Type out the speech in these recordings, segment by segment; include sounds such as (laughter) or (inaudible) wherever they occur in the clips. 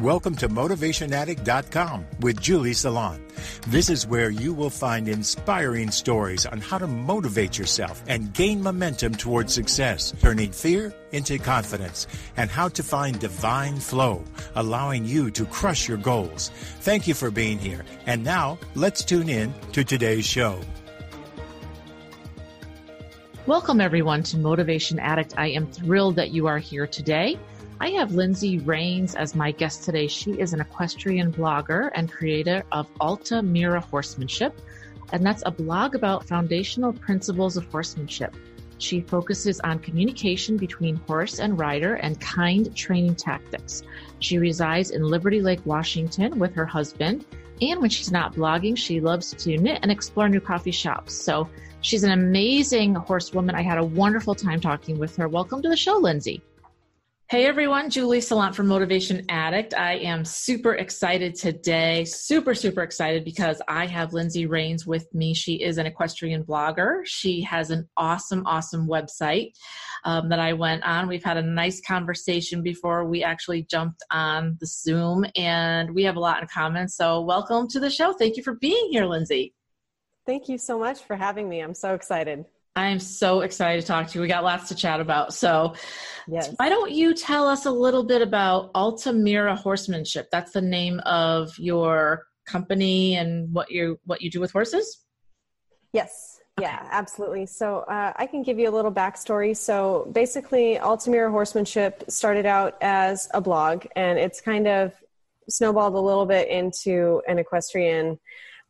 Welcome to MotivationAddict.com with Julie Salon. This is where you will find inspiring stories on how to motivate yourself and gain momentum towards success, turning fear into confidence, and how to find divine flow, allowing you to crush your goals. Thank you for being here. And now, let's tune in to today's show. Welcome, everyone, to Motivation Addict. I am thrilled that you are here today. I have Lindsay Rains as my guest today. She is an equestrian blogger and creator of Altamira Horsemanship, and that's a blog about foundational principles of horsemanship. She focuses on communication between horse and rider and kind training tactics. She resides in Liberty Lake, Washington with her husband. And when she's not blogging, she loves to knit and explore new coffee shops. So she's an amazing horsewoman. I had a wonderful time talking with her. Welcome to the show, Lindsay. Hey everyone, Julie Salant from Motivation Addict. I am super excited today, super, super excited because I have Lindsay Rains with me. She is an equestrian blogger. She has an awesome, awesome website um, that I went on. We've had a nice conversation before we actually jumped on the Zoom, and we have a lot in common. So, welcome to the show. Thank you for being here, Lindsay. Thank you so much for having me. I'm so excited. I am so excited to talk to you. We got lots to chat about. So, yes. why don't you tell us a little bit about Altamira Horsemanship? That's the name of your company and what you what you do with horses. Yes. Okay. Yeah, absolutely. So uh, I can give you a little backstory. So basically, Altamira Horsemanship started out as a blog, and it's kind of snowballed a little bit into an equestrian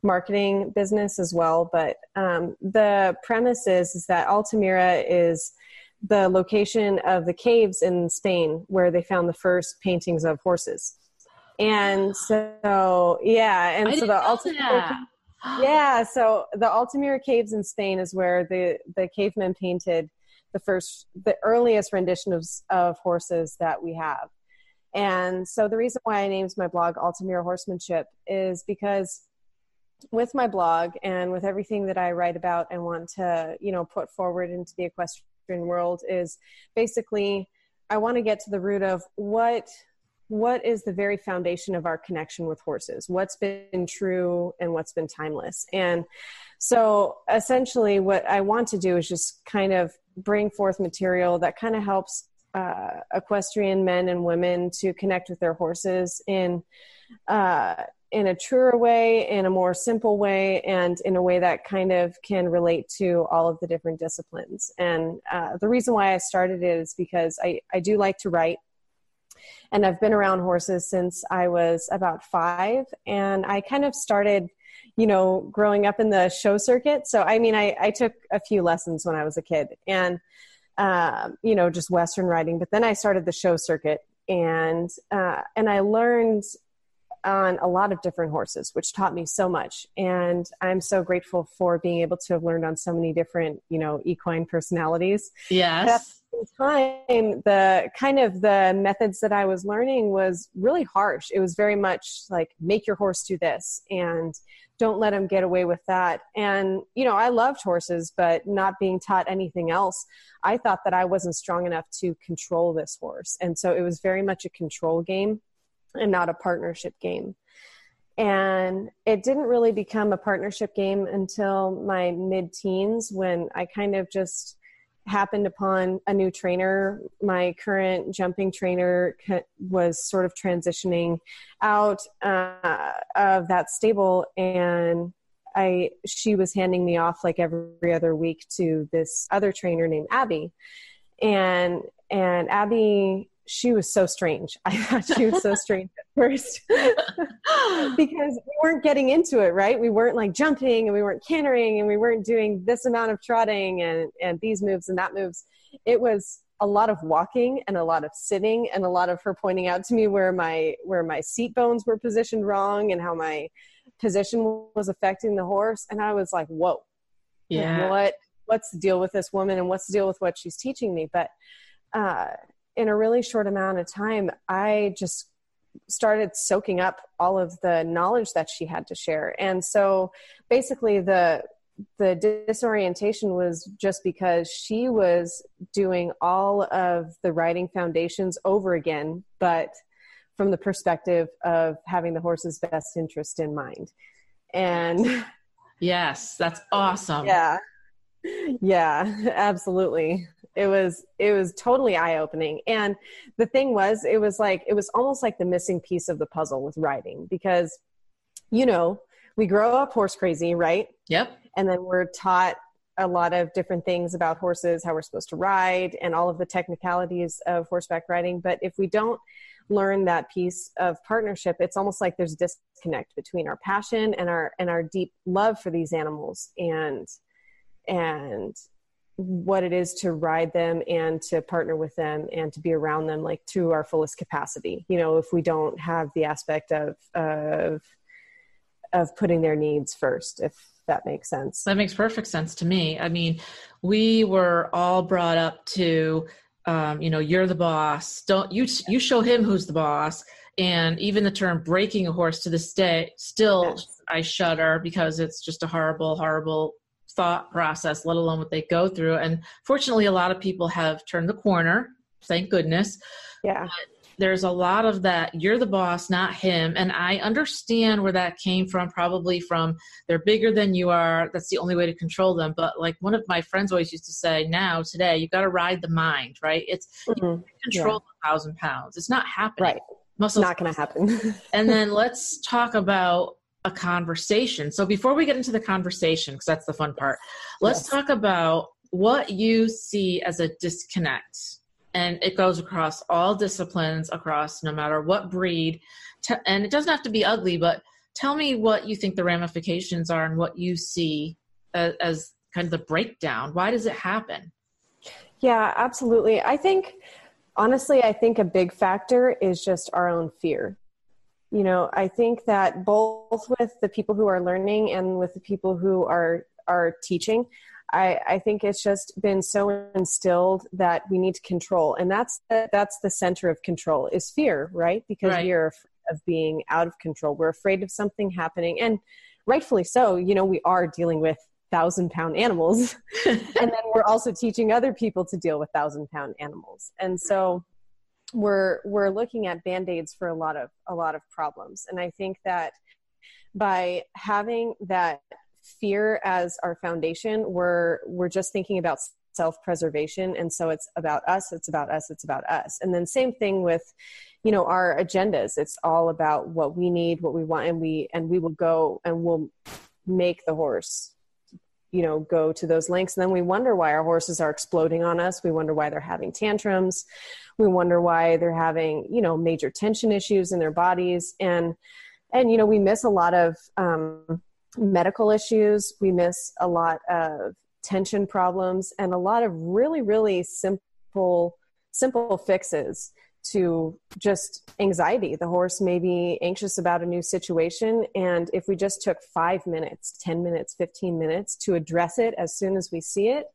marketing business as well. But um, the premise is, is that Altamira is the location of the caves in Spain where they found the first paintings of horses. And so, yeah, and I so the Altamira, yeah, so the Altamira caves in Spain is where the the cavemen painted the first, the earliest rendition of of horses that we have. And so the reason why I named my blog Altamira Horsemanship is because with my blog and with everything that I write about and want to, you know, put forward into the equestrian world is basically I want to get to the root of what what is the very foundation of our connection with horses? What's been true and what's been timeless? And so essentially what i want to do is just kind of bring forth material that kind of helps uh, equestrian men and women to connect with their horses in uh, in a truer way, in a more simple way, and in a way that kind of can relate to all of the different disciplines. And uh, the reason why I started it is because I, I do like to write. And I've been around horses since I was about five. And I kind of started, you know, growing up in the show circuit. So, I mean, I, I took a few lessons when I was a kid and, um, you know, just Western riding. But then I started the show circuit and uh, and I learned on a lot of different horses, which taught me so much. And I'm so grateful for being able to have learned on so many different, you know, equine personalities. Yes. At the same time, the kind of the methods that I was learning was really harsh. It was very much like make your horse do this and don't let him get away with that. And, you know, I loved horses, but not being taught anything else, I thought that I wasn't strong enough to control this horse. And so it was very much a control game and not a partnership game. And it didn't really become a partnership game until my mid teens when I kind of just happened upon a new trainer. My current jumping trainer was sort of transitioning out uh, of that stable, and I she was handing me off like every other week to this other trainer named Abby, and and Abby she was so strange. (laughs) I thought she was so strange at first (laughs) because we weren't getting into it, right? We weren't like jumping and we weren't cantering and we weren't doing this amount of trotting and, and these moves and that moves. It was a lot of walking and a lot of sitting and a lot of her pointing out to me where my where my seat bones were positioned wrong and how my position was affecting the horse and I was like, "Whoa. Yeah. What what's the deal with this woman and what's the deal with what she's teaching me?" But uh in a really short amount of time, I just started soaking up all of the knowledge that she had to share. And so basically the the disorientation was just because she was doing all of the writing foundations over again, but from the perspective of having the horse's best interest in mind. And yes, that's awesome. (laughs) Yeah. Yeah, (laughs) absolutely. It was it was totally eye-opening. And the thing was it was like it was almost like the missing piece of the puzzle with riding because you know, we grow up horse crazy, right? Yep. And then we're taught a lot of different things about horses, how we're supposed to ride, and all of the technicalities of horseback riding. But if we don't learn that piece of partnership, it's almost like there's a disconnect between our passion and our and our deep love for these animals and and what it is to ride them and to partner with them and to be around them like to our fullest capacity. You know, if we don't have the aspect of of of putting their needs first, if that makes sense. That makes perfect sense to me. I mean, we were all brought up to, um, you know, you're the boss. Don't you? You show him who's the boss. And even the term breaking a horse to this day, still yes. I shudder because it's just a horrible, horrible thought process, let alone what they go through. And fortunately, a lot of people have turned the corner. Thank goodness. Yeah. But there's a lot of that you're the boss not him and i understand where that came from probably from they're bigger than you are that's the only way to control them but like one of my friends always used to say now today you got to ride the mind right it's mm-hmm. control yeah. a thousand pounds it's not happening right Muscles. not going (laughs) to happen (laughs) and then let's talk about a conversation. So before we get into the conversation because that's the fun part let's yes. talk about what you see as a disconnect. And it goes across all disciplines across no matter what breed. And it doesn't have to be ugly but tell me what you think the ramifications are and what you see as, as kind of the breakdown. Why does it happen? Yeah absolutely. I think honestly i think a big factor is just our own fear you know i think that both with the people who are learning and with the people who are are teaching I, I think it's just been so instilled that we need to control, and that's the, that's the center of control is fear, right? Because right. we are afraid of being out of control. We're afraid of something happening, and rightfully so. You know, we are dealing with thousand pound animals, (laughs) and then we're also teaching other people to deal with thousand pound animals, and so we're we're looking at band-aids for a lot of a lot of problems. And i think that by having that fear as our foundation we're we're just thinking about self-preservation. And so it's about us it's about us it's about us. And then same thing with you know our agendas. It's all about what we need what we want and we and we will go and we'll make the horse you know go to those links and then we wonder why our horses are exploding on us. We wonder why they're having tantrums. We wonder why they're having you know major tension issues in their bodies. And and you know we miss a lot of um, medical issues. We miss a lot of tension problems and a lot of really, really simple, simple fixes to just anxiety. The horse may be anxious about a new situation. And if we just took five minutes, 10 minutes, 15 minutes to address it as soon as we see it,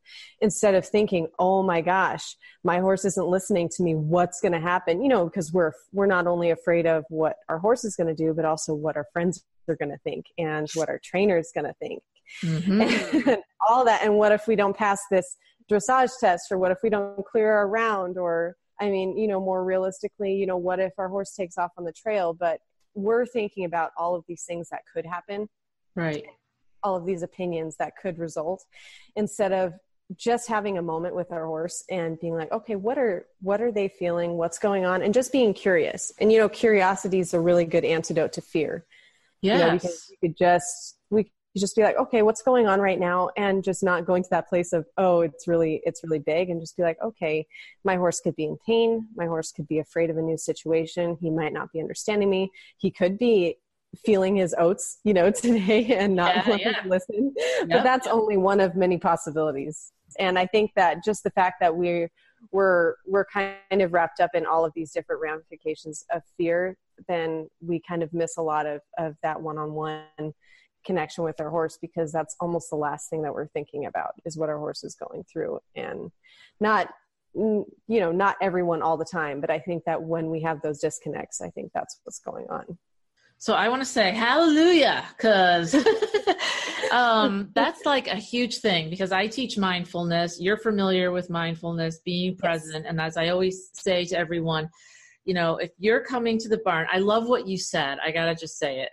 instead of thinking, oh my gosh, my horse isn't listening to me, what's going to happen? You know, because we're, we're not only afraid of what our horse is going to do, but also what our friends are going to think and what our trainer is going to think. Mm-hmm. And all that. And what if we don't pass this dressage test or what if we don't clear our round or I mean, you know, more realistically, you know, what if our horse takes off on the trail? But we're thinking about all of these things that could happen. Right. All of these opinions that could result instead of just having a moment with our horse and being like okay what are what are they feeling what's going on and just being curious and you know curiosity is a really good antidote to fear yeah you know, because we could just you just be like okay what's going on right now? And just not going to that place of oh it's really it's really big and just be like okay my horse could be in pain. My horse could be afraid of a new situation. He might not be understanding me. He could be feeling his oats you know (laughs) today and not yeah, wanting yeah. to listen. Yep, but that's only one of many possibilities. And i think that just the fact that we're we're we're kind of wrapped up in all of these different ramifications of fear then we kind of miss a lot of of that one-on-one connection with our horse because that's almost the last thing that we're thinking about is what our horse is going through and not you know not everyone all the time but i think that when we have those disconnects i think that's what's going on so i want to say hallelujah because (laughs) um, (laughs) that's like a huge thing because i teach mindfulness you're familiar with mindfulness being present yes. and as i always say to everyone you know, if you're coming to the barn, I love what you said. I got to just say it.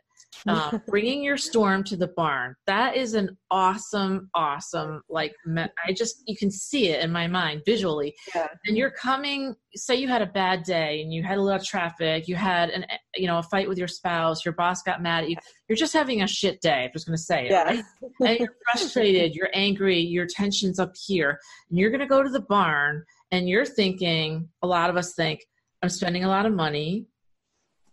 Um, (laughs) bringing your storm to the barn. That is an awesome, awesome, like, I just, you can see it in my mind visually. Yeah. And you're coming, say you had a bad day and you had a lot of traffic, you had an, you know, a fight with your spouse, your boss got mad at you. You're just having a shit day. I'm just going to say it. Yeah. Right? (laughs) and you're frustrated, you're angry, your tension's up here. And you're going to go to the barn and you're thinking, a lot of us think, I'm spending a lot of money.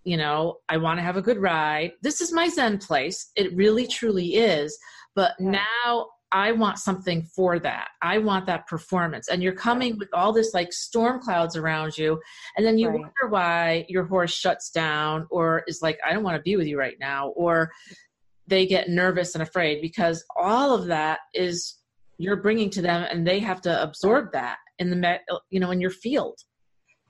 You know, I want to have a good ride. This is my Zen place. It really, truly is. But Yeah. now I want something for that. I want that performance. And you're coming with all this like storm clouds around you. And then you Right. wonder why your horse shuts down or is like, I don't want to be with you right now. Or they get nervous and afraid because all of that is you're bringing to them and they have to absorb that in the you know in your field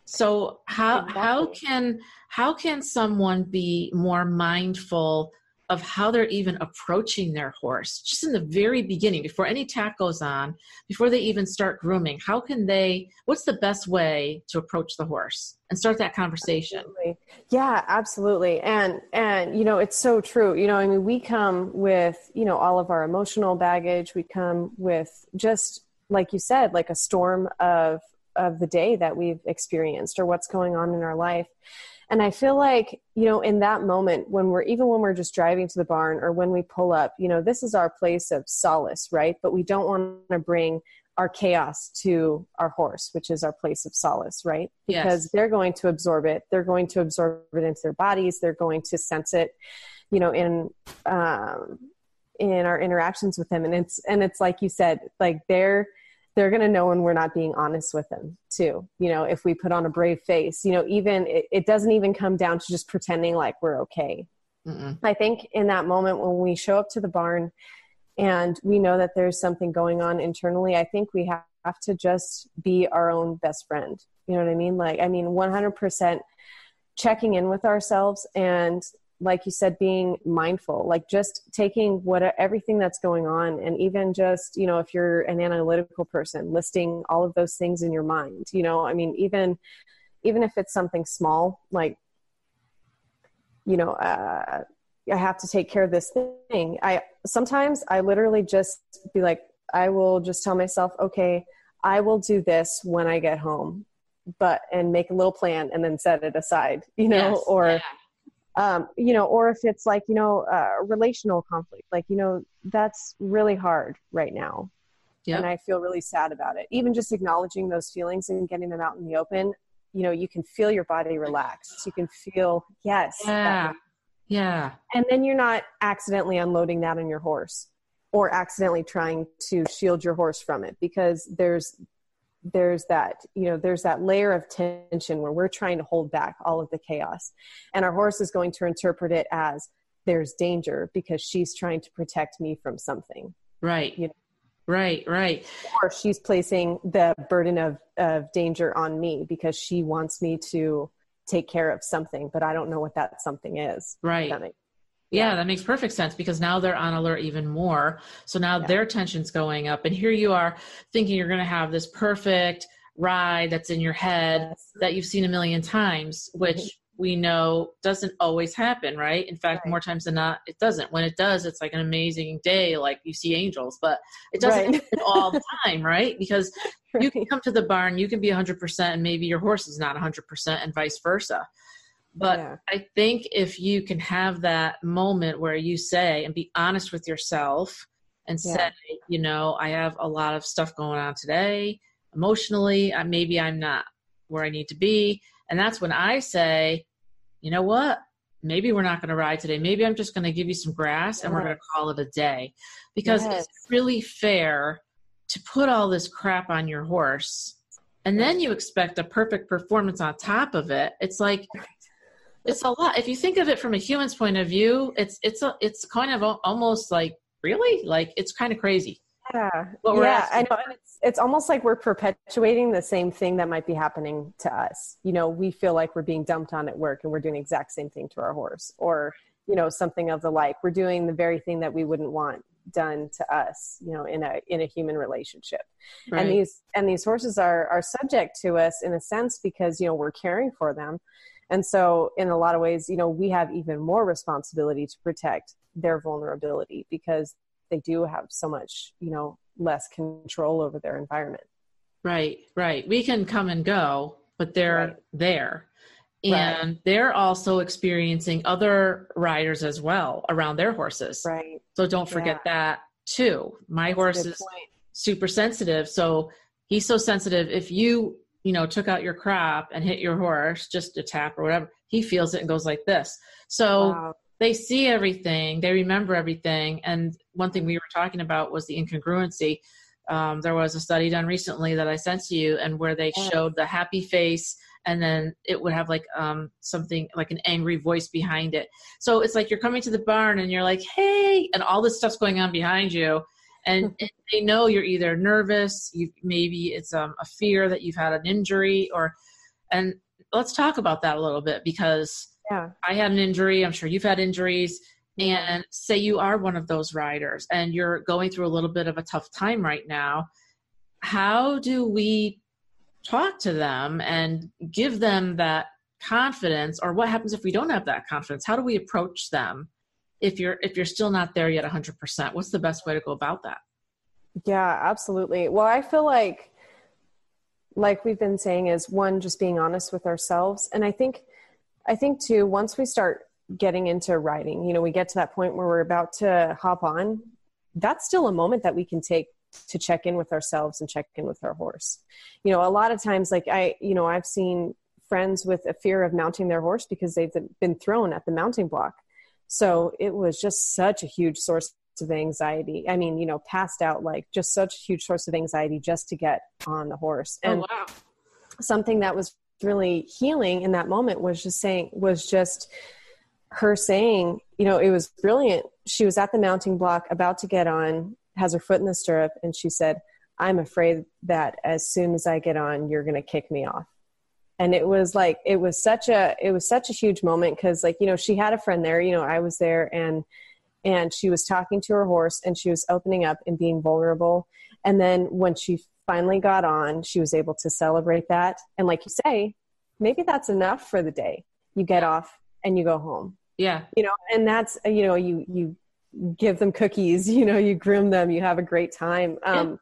so how how can how can someone be more mindful of how they're even approaching their horse just in the very beginning before any tack goes on before they even start grooming how can they what's the best way to approach the horse and start that conversation Absolutely. Yeah, absolutely. And and you know, it's so true. You know, I mean, we come with, you know, all of our emotional baggage. We come with just like you said, like a storm of of the day that we've experienced or what's going on in our life. And I feel like, you know, in that moment when we're even when we're just driving to the barn or when we pull up, you know, this is our place of solace, right? But we don't want to bring our chaos to our horse, which is our place of solace, right? Yes. Because they're going to absorb it. They're going to absorb it into their bodies. They're going to sense it, you know, in um, in our interactions with them. And it's and it's like you said, like they're they're going to know when we're not being honest with them too. You know, if we put on a brave face, you know, even it, it doesn't even come down to just pretending like we're okay. Mm-mm. I think in that moment when we show up to the barn and we know that there's something going on internally, I think we have, have to just be our own best friend. You know what I mean? Like, I mean, 100% checking in with ourselves and like you said being mindful like just taking what everything that's going on and even just you know if you're an analytical person listing all of those things in your mind you know i mean even even if it's something small like you know uh, i have to take care of this thing i sometimes i literally just be like i will just tell myself okay i will do this when i get home but and make a little plan and then set it aside you know Yes. or Yeah. Um, you know, or if it's like, you know, uh, relational conflict, like, you know, that's really hard right now. Yep. And I feel really sad about it. Even just acknowledging those feelings and getting them out in the open, you know, you can feel your body relax. You can feel, yes. yeah yeah and then you're not accidentally unloading that on your horse or accidentally trying to shield your horse from it because there's there's that you know there's that layer of tension where we're trying to hold back all of the chaos. And our horse is going to interpret it as there's danger because she's trying to protect me from something. Right. You know. right right. Or she's placing the burden of, of danger on me because she wants me to take care of something but i don't know what that something is. Right. That Yeah, that makes perfect sense because now they're on alert even more. So now Yeah. their tension's going up. And here you are thinking you're going to have this perfect ride that's in your head Yes. that you've seen a million times, which mm-hmm. we know doesn't always happen, right? In fact, Right. more times than not, it doesn't. When it does, it's like an amazing day, like you see angels, but it doesn't Right. all the time, right? Because (laughs) you can come to the barn, you can be 100%, and maybe your horse is not 100%, and vice versa. But Yeah. I think if you can have that moment where you say and be honest with yourself and Yeah. say, you know, I have a lot of stuff going on today emotionally, uh, maybe I'm not where I need to be. And that's when I say, you know what? Maybe we're not going to ride today. Maybe I'm just going to give you some grass and we're going to call it a day. Because Yes. it's really fair to put all this crap on your horse and then you expect a perfect performance on top of it. It's like, it's a lot. If you think of it from a human's point of view, it's it's a, it's kind of a, almost like really like it's kind of crazy. Yeah, What we're yeah, I know. And it's it's almost like we're perpetuating the same thing that might be happening to us. You know, we feel like we're being dumped on at work, and we're doing the exact same thing to our horse, or you know, something of the like. We're doing the very thing that we wouldn't want done to us you know in a in a human relationship Right. and these and these horses are are subject to us in a sense because you know we're caring for them and so in a lot of ways you know we have even more responsibility to protect their vulnerability because they do have so much you know less control over their environment Right, right. We can come and go, but they're Right. there. Right. And they're also experiencing other riders as well around their horses. right So don't forget that too. My horse is super sensitive. So he's so sensitive. If you, you know, took out your crop and hit your horse, just a tap or whatever, he feels it and goes like this. So Wow. they see everything, they remember everything. And one thing we were talking about was the incongruency. Um, there was a study done recently that I sent to you, and where they Yeah. showed the happy face, and then it would have like um, something like an angry voice behind it. So it's like you're coming to the barn and you're like, hey, and all this stuff's going on behind you. And and they know you're either nervous, you maybe it's um, a fear that you've had an injury, or and let's talk about that a little bit because yeah I had an injury. I'm sure you've had injuries. And say you are one of those riders and you're going through a little bit of a tough time right now. How do we talk to them and give them that confidence or what happens if we don't have that confidence? How do we approach them if you're if you're still not there yet 100%? What's the best way to go about that? Yeah, absolutely. Well, I feel like, like we've been saying, is one just being honest with ourselves, and I think, I think too, once we start getting into riding, you know, we get to that point where we're about to hop on. That's still a moment that we can take to check in with ourselves and check in with our horse. You know, a lot of times, like I, you know, I've seen friends with a fear of mounting their horse because they've been thrown at the mounting block. So it was just such a huge source of anxiety. I mean, you know, passed out, like just such a huge source of anxiety just to get on the horse. Oh, and oh wow. something that was really healing in that moment was just saying, was just her saying, you know, it was brilliant. She was at the mounting block about to get on, has her foot in the stirrup, and she said, I'm afraid that as soon as I get on, you're going to kick me off and it was like it was such a it was such a huge moment because like you know she had a friend there you know i was there and and she was talking to her horse and she was opening up and being vulnerable. And then when she finally got on she was able to celebrate that. And like you say maybe that's enough for the day. You get off and you go home. Yeah. you know and that's you know you you give them cookies (laughs) you know you groom them you have a great time um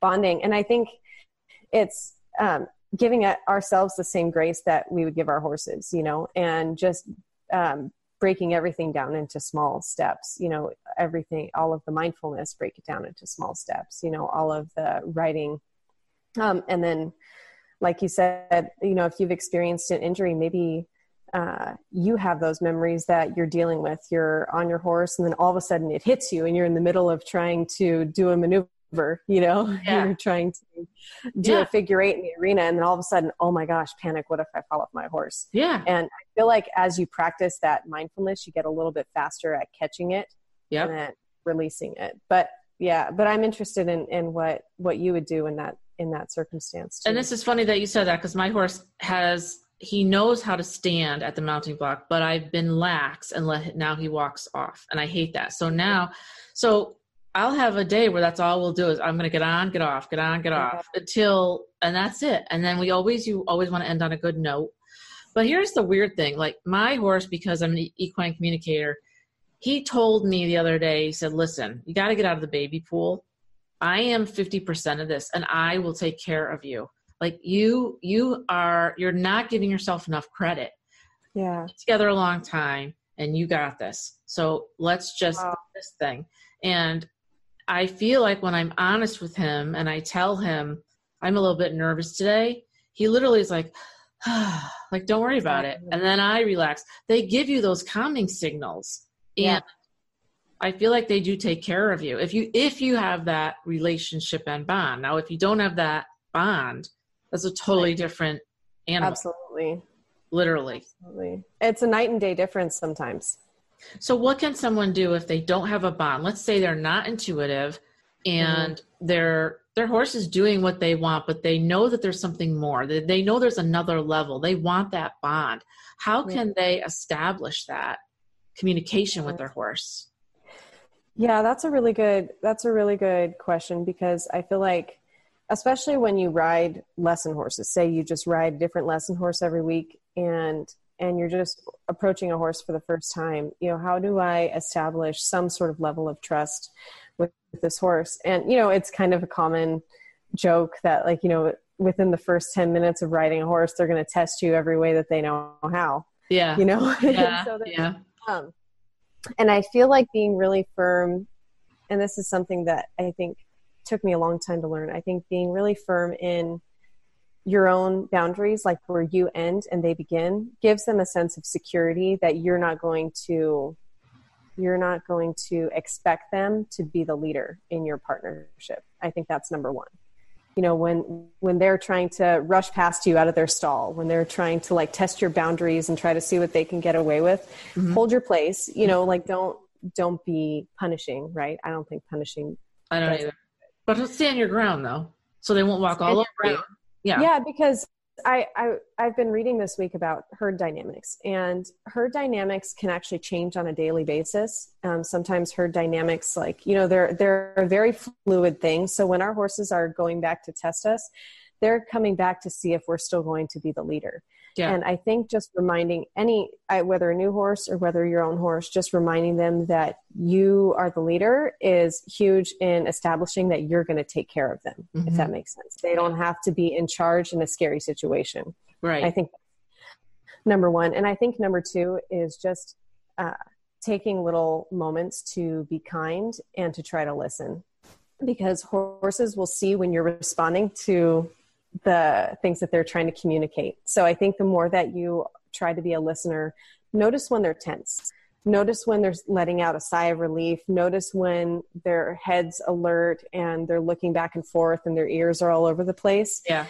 bonding. And i think it's um giving ourselves the same grace that we would give our horses you know and just um breaking everything down into small steps you know everything all of the mindfulness break it down into small steps you know all of the writing um and then like you said you know if you've experienced an injury maybe uh, you have those memories that you're dealing with. You're on your horse, and then all of a sudden it hits you, and you're in the middle of trying to do a maneuver. You know, (laughs) Yeah. you're trying to do Yeah. a figure eight in the arena, and then all of a sudden, oh my gosh, panic! What if I fall off my horse? Yeah. And I feel like as you practice that mindfulness, you get a little bit faster at catching it Yep. and then releasing it. But yeah, but I'm interested in in what what you would do in that in that circumstance. Too. And this is funny that you said that because my horse has he knows how to stand at the mounting block, but I've been lax and let now he walks off, and I hate that. So now, so I'll have a day where that's all we'll do is I'm going to get on, get off, get on, get off until, and that's it. And then we always you always want to end on a good note. But here's the weird thing: like my horse, because I'm an equine communicator, he told me the other day. He said, "Listen, you got to get out of the baby pool." I am 50% of this and I will take care of you. Like you you are you're not giving yourself enough credit. yeah, Together a long time and you got this. So let's just Wow. this thing. And I feel like when I'm honest with him and I tell him I'm a little bit nervous today, he literally is like (sighs) like don't worry about it. And then I relax. They give you those calming signals. And Yeah. I feel like they do take care of you if you if you have that relationship and bond. Now, if you don't have that bond, that's a totally different animal, absolutely, literally. absolutely. It's a night and day difference sometimes. So, what can someone do if they don't have a bond? Let's say they're not intuitive, and mm-hmm. their their horse is doing what they want, but they know that there's something more. They, they know there's another level. They want that bond. How Yeah. can they establish that communication with their horse? Yeah, that's a really good that's a really good question because I feel like especially when you ride lesson horses, say you just ride a different lesson horse every week and and you're just approaching a horse for the first time, you know, how do I establish some sort of level of trust with, with this horse? And you know, it's kind of a common joke that like, you know, within the first 10 minutes of riding a horse, they're going to test you every way that they know how. Yeah. You know? (laughs) Yeah. so yeah. Um, and I feel like being really firm, and this is something that I think took me a long time to learn. I think being really firm in your own boundaries, like where you end and they begin, gives them a sense of security that you're not going to you're not going to expect them to be the leader in your partnership. I think that's number 1 you know when when they're trying to rush past you out of their stall when they're trying to like test your boundaries and try to see what they can get away with mm-hmm. hold your place. You know like don't don't be punishing right? I don't think punishing i don't either. But stand your ground though. So they won't walk all over you yeah yeah because I, I I've been reading this week about herd dynamics, and herd dynamics can actually change on a daily basis. Um, sometimes herd dynamics, like you know, they're they're a very fluid thing. So when our horses are going back to test us, they're coming back to see if we're still going to be the leader. Yeah. And I think just reminding any, whether a new horse or whether your own horse, just reminding them that you are the leader is huge in establishing that you're going to take care of them, mm-hmm. if that makes sense. They don't have to be in charge in a scary situation. Right. I think number one. And I think number two is just uh, taking little moments to be kind and to try to listen because horses will see when you're responding to the things that they're trying to communicate. So I think the more that you try to be a listener, notice when they're tense. Notice when they're letting out a sigh of relief. Notice when their head's alert and they're looking back and forth and their ears are all over the place. Yeah.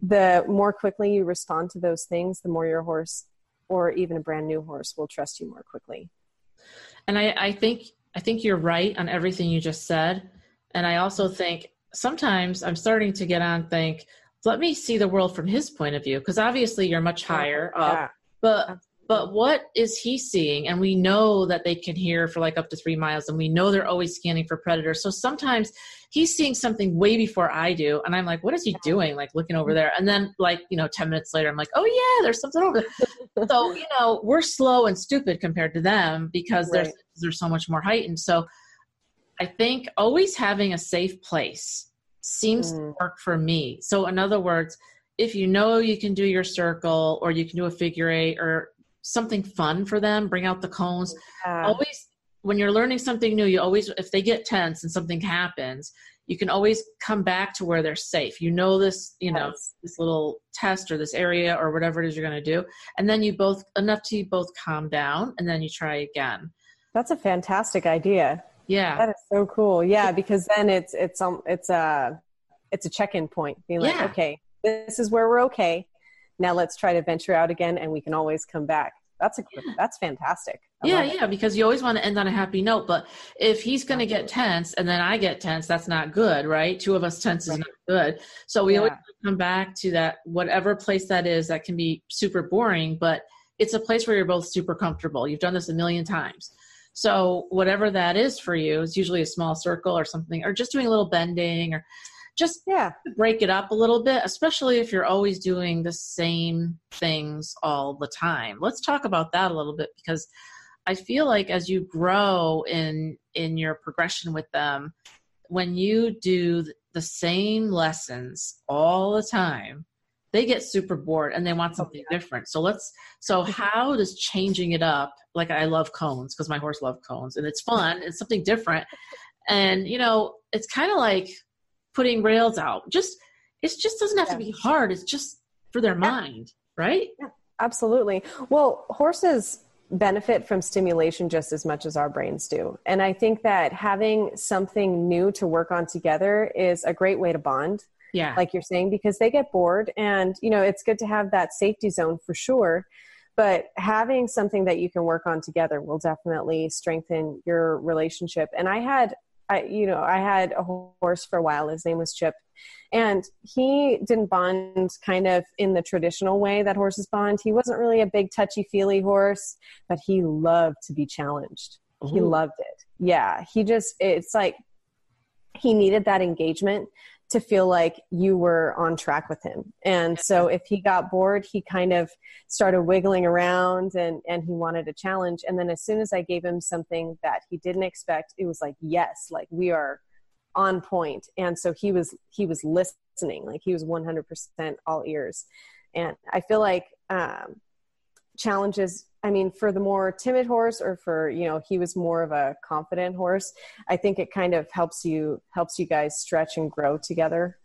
The more quickly you respond to those things, the more your horse or even a brand new horse will trust you more quickly. And I, I think I think you're right on everything you just said. And I also think sometimes I'm starting to get on think, let me see the world from his point of view because obviously you're much higher yeah. up, but but what is he seeing? And we know that they can hear for like up to three miles, and we know they're always scanning for predators. So sometimes he's seeing something way before I do, and I'm like, what is he doing? Like looking over mm-hmm. there, and then like you know, ten minutes later, I'm like, oh yeah, there's something over there. so (laughs) you know, we're slow and stupid compared to them because right. there's there's so much more heightened. So I think always having a safe place seems mm. to work for me. So, in other words, if you know you can do your circle or you can do a figure eight or something fun for them, bring out the cones. Yeah. Always, when you're learning something new, you always, if they get tense and something happens, you can always come back to where they're safe. You know this, you know, yes. this little test or this area or whatever it is you're going to do. And then you both, enough to both calm down and then you try again. That's a fantastic idea. Yeah. That is so cool. Yeah, because then it's it's um it's a it's a check-in point. Being like, yeah. okay, this is where we're okay. Now let's try to venture out again and we can always come back. That's a yeah. that's fantastic. I yeah, yeah, because you always want to end on a happy note. But if he's going to get tense and then I get tense, that's not good, right? Two of us tense right. is not good. So we yeah. always come back to that whatever place that is that can be super boring, but it's a place where you're both super comfortable. You've done this a million times. So whatever that is for you is usually a small circle or something, or just doing a little bending or just yeah. break it up a little bit especially if you're always doing the same things all the time. Let's talk about that a little bit because i feel like as you grow in in your progression with them when you do the same lessons all the time they get super bored and they want oh, something different. So let's so mm-hmm. how does changing it up like I love cones because my horse loves cones and it's fun, it's something different. And you know, it's kind of like putting rails out. Just it just doesn't have yeah. to be hard. It's just for their yeah. mind, right? Yeah, absolutely. Well, horses benefit from stimulation just as much as our brains do. And I think that having something new to work on together is a great way to bond yeah like you're saying because they get bored and you know it's good to have that safety zone for sure but having something that you can work on together will definitely strengthen your relationship and i had I, you know, I had a horse for a while. His name was Chip, and he didn't bond kind of in the traditional way that horses bond. He wasn't really a big touchy feely horse, but he loved to be challenged. Ooh. He loved it. yeah he just it's like he needed that engagement to feel like you were on track with him. And so if he got bored, he kind of started wiggling around and, and he wanted a challenge. And then as soon as I gave him something that he didn't expect, it was like, yes, like we are on point. And so he was, he was listening, like he was 100% all ears. And I feel like, um, challenges I mean, for the more timid horse, or for you know, he was more of a confident horse. I think it kind of helps you helps you guys stretch and grow together.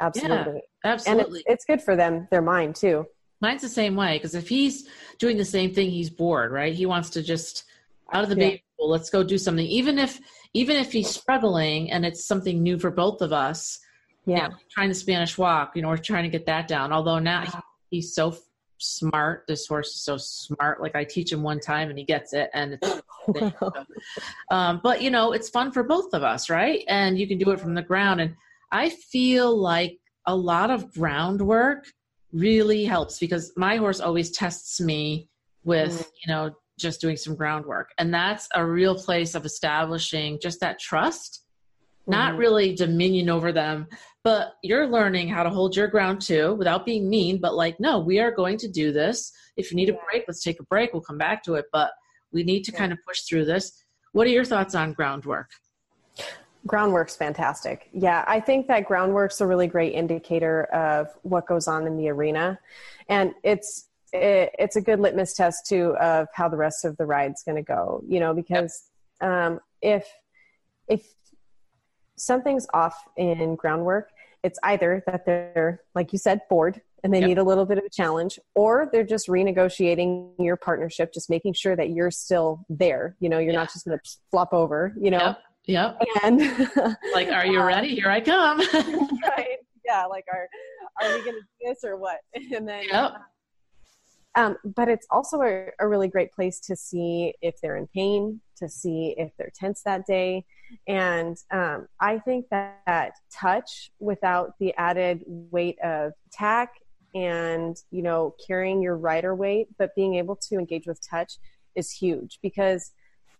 Absolutely, yeah, absolutely. And it's, it's good for them, their mind too. Mine's the same way because if he's doing the same thing, he's bored, right? He wants to just out of the yeah. baby pool. Let's go do something. Even if even if he's struggling and it's something new for both of us. Yeah, you know, trying the Spanish walk, you know, we're trying to get that down. Although now he's so smart. This horse is so smart. Like I teach him one time and he gets it. And (laughs) um, but you know, it's fun for both of us, right? And you can do it from the ground. And I feel like a lot of groundwork really helps because my horse always tests me with, mm. you know, just doing some groundwork. And that's a real place of establishing just that trust. Not mm-hmm. really dominion over them, but you're learning how to hold your ground too without being mean but like no we are going to do this. If you need a break let's take a break. We'll come back to it but we need to kind of push through this. What are your thoughts on groundwork? Groundwork's fantastic. Yeah i think that groundwork's a really great indicator of what goes on in the arena. And it's it, it's a good litmus test too of how the rest of the ride's going to go you know because yep. um, if if something's off in groundwork, it's either that they're, like you said, bored and they yep. need a little bit of a challenge, or they're just renegotiating your partnership, just making sure that you're still there. You know, you're yeah. not just going to flop over, you know? Yep. Yep. And (laughs) like, are you (laughs) ready? Here I come. (laughs) right. Yeah. Like, are, are we going to do this or what? And then, yep. Um, but it's also a, a, really great place to see if they're in pain, to see if they're tense that day. And um, I think that, that touch without the added weight of tack and, you know, carrying your rider weight, but being able to engage with touch is huge because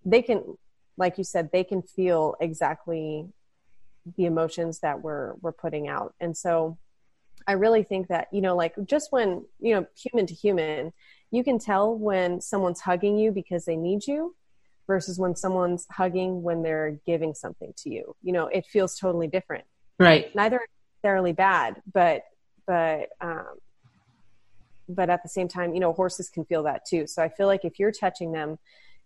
they can, like you said, they can feel exactly the emotions that we're, we're putting out. And so I really think that, you know, like just when, you know, human to human, you can tell when someone's hugging you because they need you versus when someone's hugging when they're giving something to you. You know, it feels totally different. Right. Neither necessarily bad, but, but, um, but at the same time, you know, horses can feel that too. So I feel like if you're touching them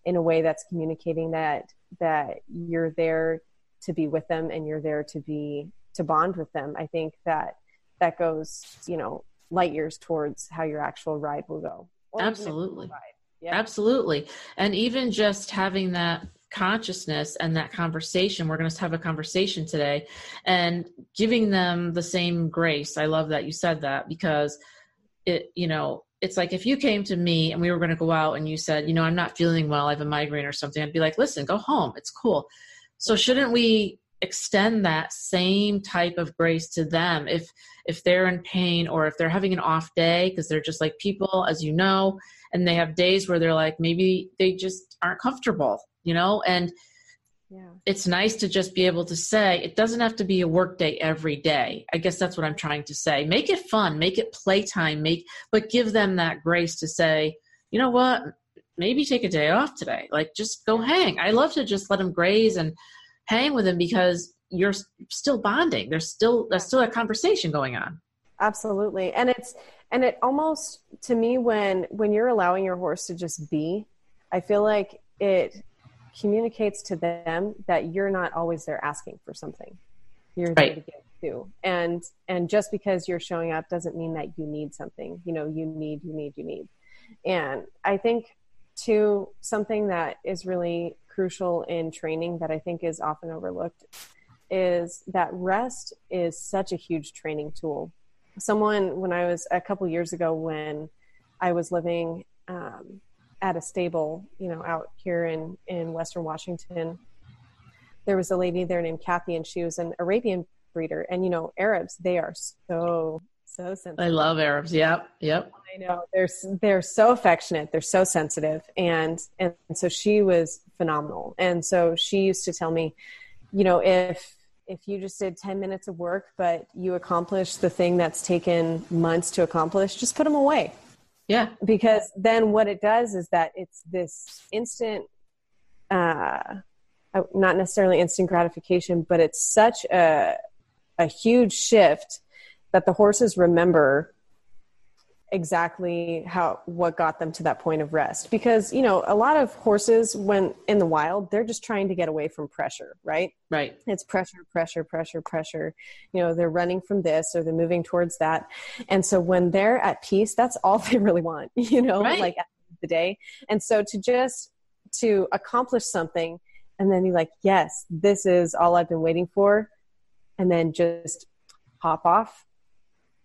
in a way that's communicating that, that you're there to be with them and you're there to be, to bond with them, I think that that goes, you know, light years towards how your actual ride will go. Absolutely. Yeah. Absolutely. And even just having that consciousness and that conversation, we're going to have a conversation today and giving them the same grace. I love that you said that because it, you know, it's like if you came to me and we were going to go out and you said, you know, I'm not feeling well, I have a migraine or something, I'd be like, listen, go home. It's cool. So shouldn't we extend that same type of grace to them. If if they're in pain or if they're having an off day because they're just like people as you know and they have days where they're like maybe they just aren't comfortable you know? And yeah. it's nice to just be able to say it doesn't have to be a work day every day. I guess that's what i'm trying to say. Make it fun make it playtime make but give them that grace to say you know what? Maybe take a day off today. Like just go hang. I love to just let them graze and hang with them because you're still bonding. There's still there's still a conversation going on. Absolutely. And it's and it almost to me when when you're allowing your horse to just be, I feel like it communicates to them that you're not always there asking for something. You're there to give too. And and just because you're showing up doesn't mean that you need something. You know, you need, you need, you need. And I think too something that is really crucial in training that I think is often overlooked is that rest is such a huge training tool. Someone, when I was a couple years ago, when I was living um, at a stable, you know, out here in, in Western Washington, there was a lady there named Kathy, and she was an Arabian breeder. And, you know, Arabs, they are so, so sensitive. I love Arabs. Yep. Yep. I know they're they're so affectionate. They're so sensitive, and and so she was phenomenal. And so she used to tell me, you know, if if you just did 10 minutes of work but you accomplished the thing that's taken months to accomplish, just put them away. Yeah. Because then what it does is that it's this instant uh not necessarily instant gratification, but it's such a a huge shift that the horses remember exactly how what got them to that point of rest. Because you know a lot of horses when in the wild they're just trying to get away from pressure right? Right. It's pressure pressure pressure pressure. You know they're running from this or they're moving towards that. And so when they're at peace that's all (laughs) they really want you know right. like at the, the day. And so to just to accomplish something and then be like yes this is all i've been waiting for and then just hop off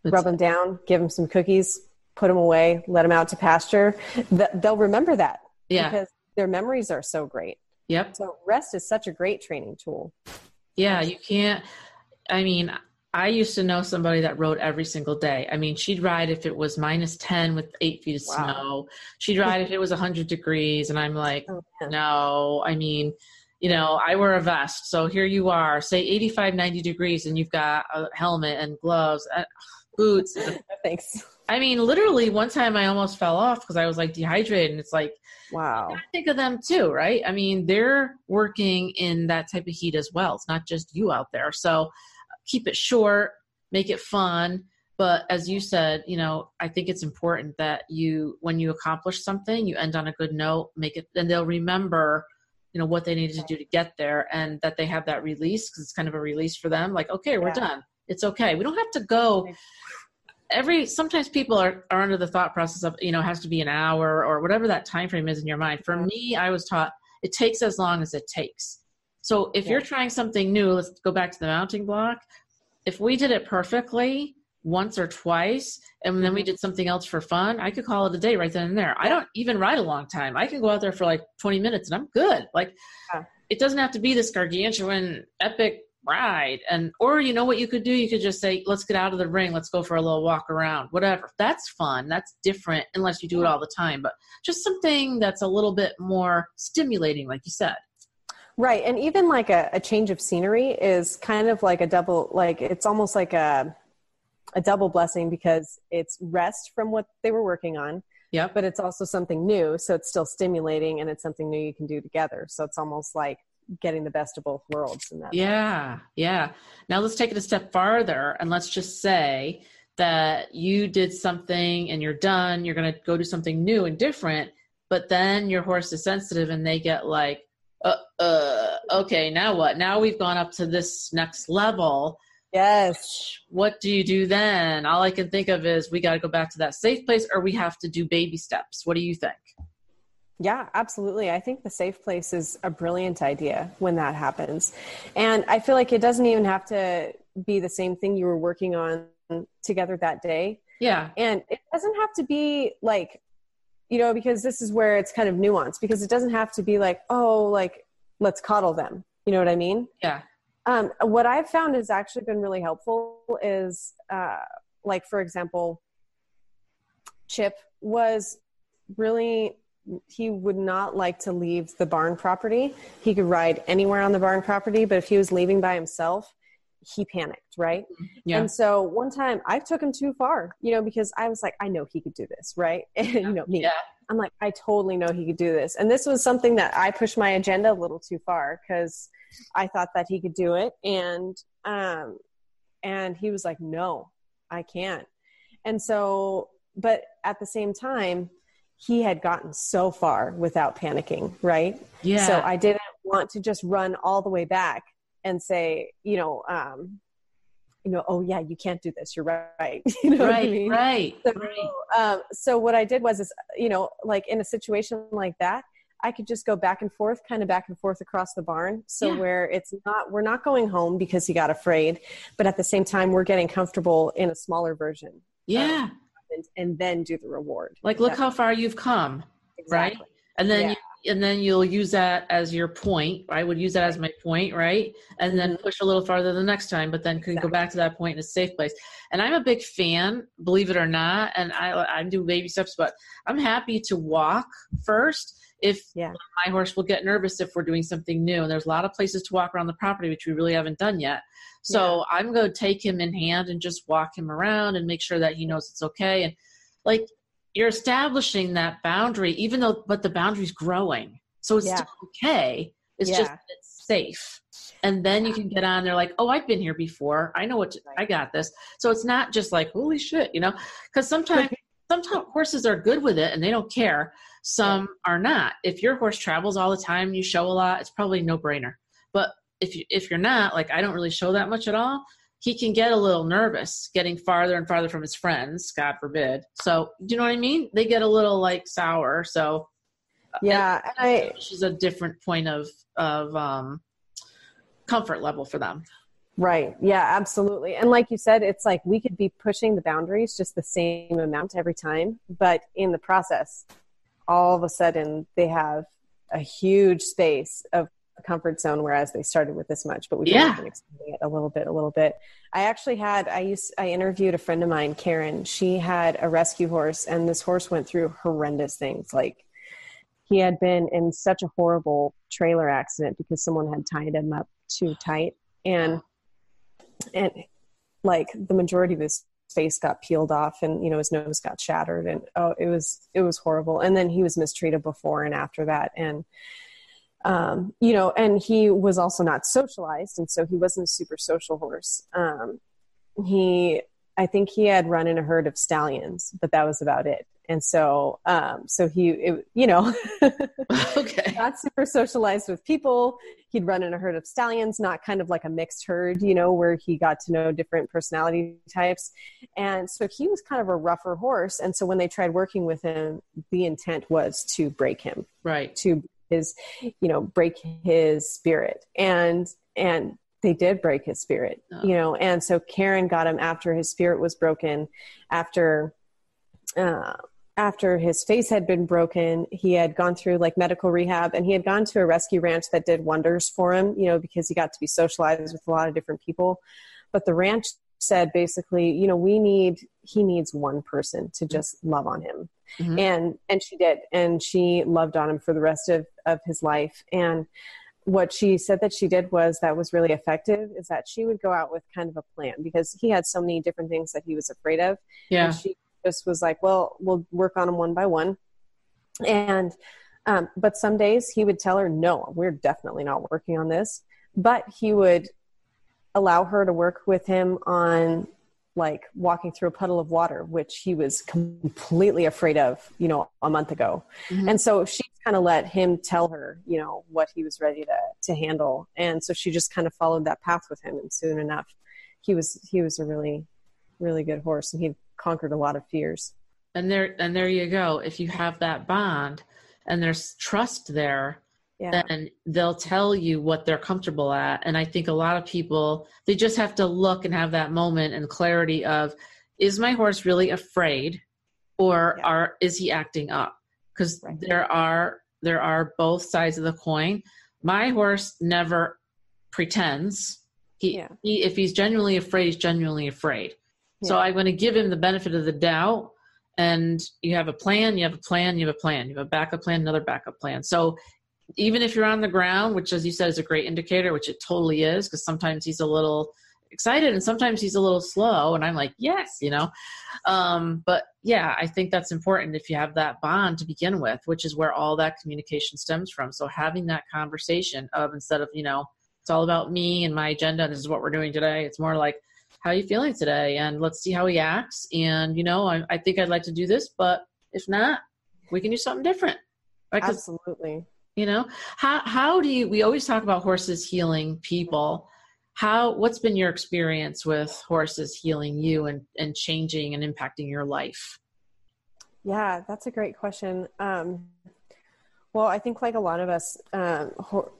rub them down give them some cookies put them away, let them out to pasture, they'll remember that. Yeah. Because their memories are so great. Yep. So rest is such a great training tool. Yeah, you can't. I mean, I used to know somebody that rode every single day. I mean, she'd ride if it was minus 10 with eight feet of wow. snow. She'd ride if it was 100 degrees. And I'm like, oh, no, I mean, you know, I wear a vest. So here you are, say 85, 90 degrees, and you've got a helmet and gloves, and boots. (laughs) Thanks. I mean, literally, one time I almost fell off because I was like dehydrated, and it's like, wow. think of them too, right? I mean, they're working in that type of heat as well. It's not just you out there. So keep it short, make it fun. But as you said, you know, I think it's important that you, when you accomplish something, you end on a good note, make it, and they'll remember, you know, what they needed to do to get there, and that they have that release because it's kind of a release for them. Like, okay, we're yeah. done. It's okay. We don't have to go every sometimes people are, are under the thought process of you know has to be an hour or whatever that time frame is in your mind. For me i was taught it takes as long as it takes. So if yeah. you're trying something new let's go back to the mounting block. If we did it perfectly once or twice and then we mm-hmm. did something else for fun i could call it a day right then and there. I don't even ride a long time. I can go out there for like 20 minutes and i'm good. Like yeah. it doesn't have to be this gargantuan epic ride and or you know what you could do? You could just say let's get out of the ring. Let's go for a little walk around. Whatever. That's fun. That's different unless you do it all the time but just something that's a little bit more stimulating like you said. Right. And even like a, a change of scenery is kind of like a double like it's almost like a a double blessing because it's rest from what they were working on yeah but it's also something new so it's still stimulating and it's something new you can do together. So it's almost like getting the best of both worlds in that yeah way. yeah now let's take it a step farther and let's just say that you did something and you're done you're going to go do something new and different but then your horse is sensitive and they get like uh, uh okay now what? Now we've gone up to this next level. Yes. What do you do then? All i can think of is we got to go back to that safe place or we have to do baby steps. What do you think yeah, absolutely. I think the safe place is a brilliant idea when that happens. And I feel like it doesn't even have to be the same thing you were working on together that day. Yeah. And it doesn't have to be like, you know, because this is where it's kind of nuanced because it doesn't have to be like, oh, like, let's coddle them. You know what I mean? Yeah. Um, what I've found has actually been really helpful is, uh, like, for example, Chip was really he would not like to leave the barn property. He could ride anywhere on the barn property, but if he was leaving by himself, he panicked, right? Yeah. And so one time I took him too far, you know, because I was like, I know he could do this, right? (laughs) And you know me. Yeah. I'm like, I totally know he could do this. And this was something that I pushed my agenda a little too far because I thought that he could do it. And um and he was like, No, I can't. And so but at the same time, he had gotten so far without panicking, right? Yeah. So I didn't want to just run all the way back and say, you know, um, you know, oh yeah, you can't do this. You're right. (laughs) you know right, I mean? right, so, right. Um, so what I did was, is you know, like in a situation like that, I could just go back and forth, kind of back and forth across the barn. So yeah. where it's not, we're not going home because he got afraid, but at the same time, we're getting comfortable in a smaller version. Yeah. Um, and then do the reward. Like, look how far you've come, exactly. right? And then yeah. you, and then you'll use that as your point. I would use that as my point, right? And then mm-hmm. push a little farther the next time, but then can exactly. go back to that point in a safe place. And I'm a big fan, believe it or not. And I I do baby steps, but I'm happy to walk first if Yeah. my horse will get nervous if we're doing something new. And there's a lot of places to walk around the property which we really haven't done yet. So i'm going to take him in hand and just walk him around and make sure that he knows it's okay. And like you're establishing that boundary even though but the boundary's growing. So it's Yeah. still okay. It's just Yeah. that it's safe. And then you can get on there like oh i've been here before. I know what to, i got this. So it's not just like holy shit you know? Because sometimes sometimes horses are good with it and they don't care some are not. If your horse travels all the time you show a lot it's probably no brainer but if you if you're not like i don't really show that much at all he can get a little nervous getting farther and farther from his friends god forbid. So do you know what i mean? They get a little like sour so Yeah, and I which is a different point of of um comfort level for them. Right. Yeah, absolutely. And like you said, it's like we could be pushing the boundaries just the same amount every time, but in the process, all of a sudden they have a huge space of comfort zone, whereas they started with this much, but we've Yeah. been expanding it a little bit, a little bit. I actually had, I used, I interviewed a friend of mine, Karen. She had a rescue horse, and this horse went through horrendous things. Like he had been in such a horrible trailer accident because someone had tied him up too tight. And and like the majority of his face got peeled off and you know his nose got shattered and oh it was it was horrible. And then he was mistreated before and after that. And um you know and he was also not socialized. And so he wasn't a super social horse. Um he i think he had run in a herd of stallions but that was about it and so um so he it, you know (laughs) okay not super socialized with people. He'd run in a herd of stallions, not kind of like a mixed herd, you know, where he got to know different personality types. And so he was kind of a rougher horse. And so when they tried working with him, the intent was to break him, right to his, you know, break his spirit. And, and, they did break his spirit, Oh. you know, and so Karen got him after his spirit was broken, after uh, after his face had been broken, he had gone through like medical rehab and he had gone to a rescue ranch that did wonders for him, you know, because he got to be socialized with a lot of different people. But the ranch said basically, you know, we need, he needs one person to just love on him. Mhm. And, and she did. And she loved on him for the rest of, of his life. And what she said that she did was that was really effective is that she would go out with kind of a plan because he had so many different things that he was afraid of yeah and she just was like, well, we'll work on them one by one. And, um, but some days he would tell her, no, we're definitely not working on this. But he would allow her to work with him on like walking through a puddle of water, which he was completely afraid of, you know, a month ago. Mhm. And so she kind of let him tell her, you know, what he was ready to, to handle. And so she just kind of followed that path with him. And soon enough, he was, he was a really, really good horse and he conquered a lot of fears. and there and there you go if you have that bond and there's trust there Yeah. then they'll tell you what they're comfortable at and i think a lot of people they just have to look and have that moment and clarity of is my horse really afraid or Yeah. are is he acting up because Right. there are there are both sides of the coin my horse never pretends he, Yeah. he if he's genuinely afraid he's genuinely afraid so i'm going to give him the benefit of the doubt and you have a plan you have a plan you have a plan. You have a backup plan another backup plan. So even if you're on the ground which as you said is a great indicator which it totally is because sometimes he's a little excited and sometimes he's a little slow and i'm like yes you know? Um, but yeah i think that's important if you have that bond to begin with which is where all that communication stems from. So having that conversation of instead of you know it's all about me and my agenda and this is what we're doing today it's more like how are you feeling today and let's see how he acts and you know i, I think i'd like to do this but if not we can do something different right Absolutely. you know how how do you we always talk about horses healing people how what's been your experience with horses healing you and and changing and impacting your life Yeah, that's a great question. Um, well, I think like a lot of us, um, hor-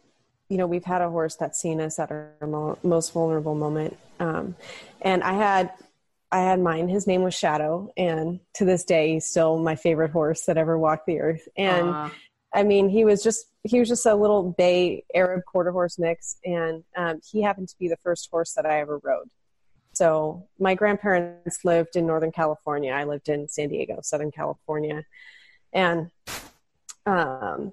you know, we've had a horse that's seen us at our mo- most vulnerable moment. Um, and I had, I had mine. His name was Shadow, and to this day, he's still my favorite horse that ever walked the earth. And Uh, I mean, he was just he was just a little bay Arab quarter horse mix, and um, he happened to be the first horse that I ever rode. So my grandparents lived in Northern California. I lived in San Diego, Southern California, and um,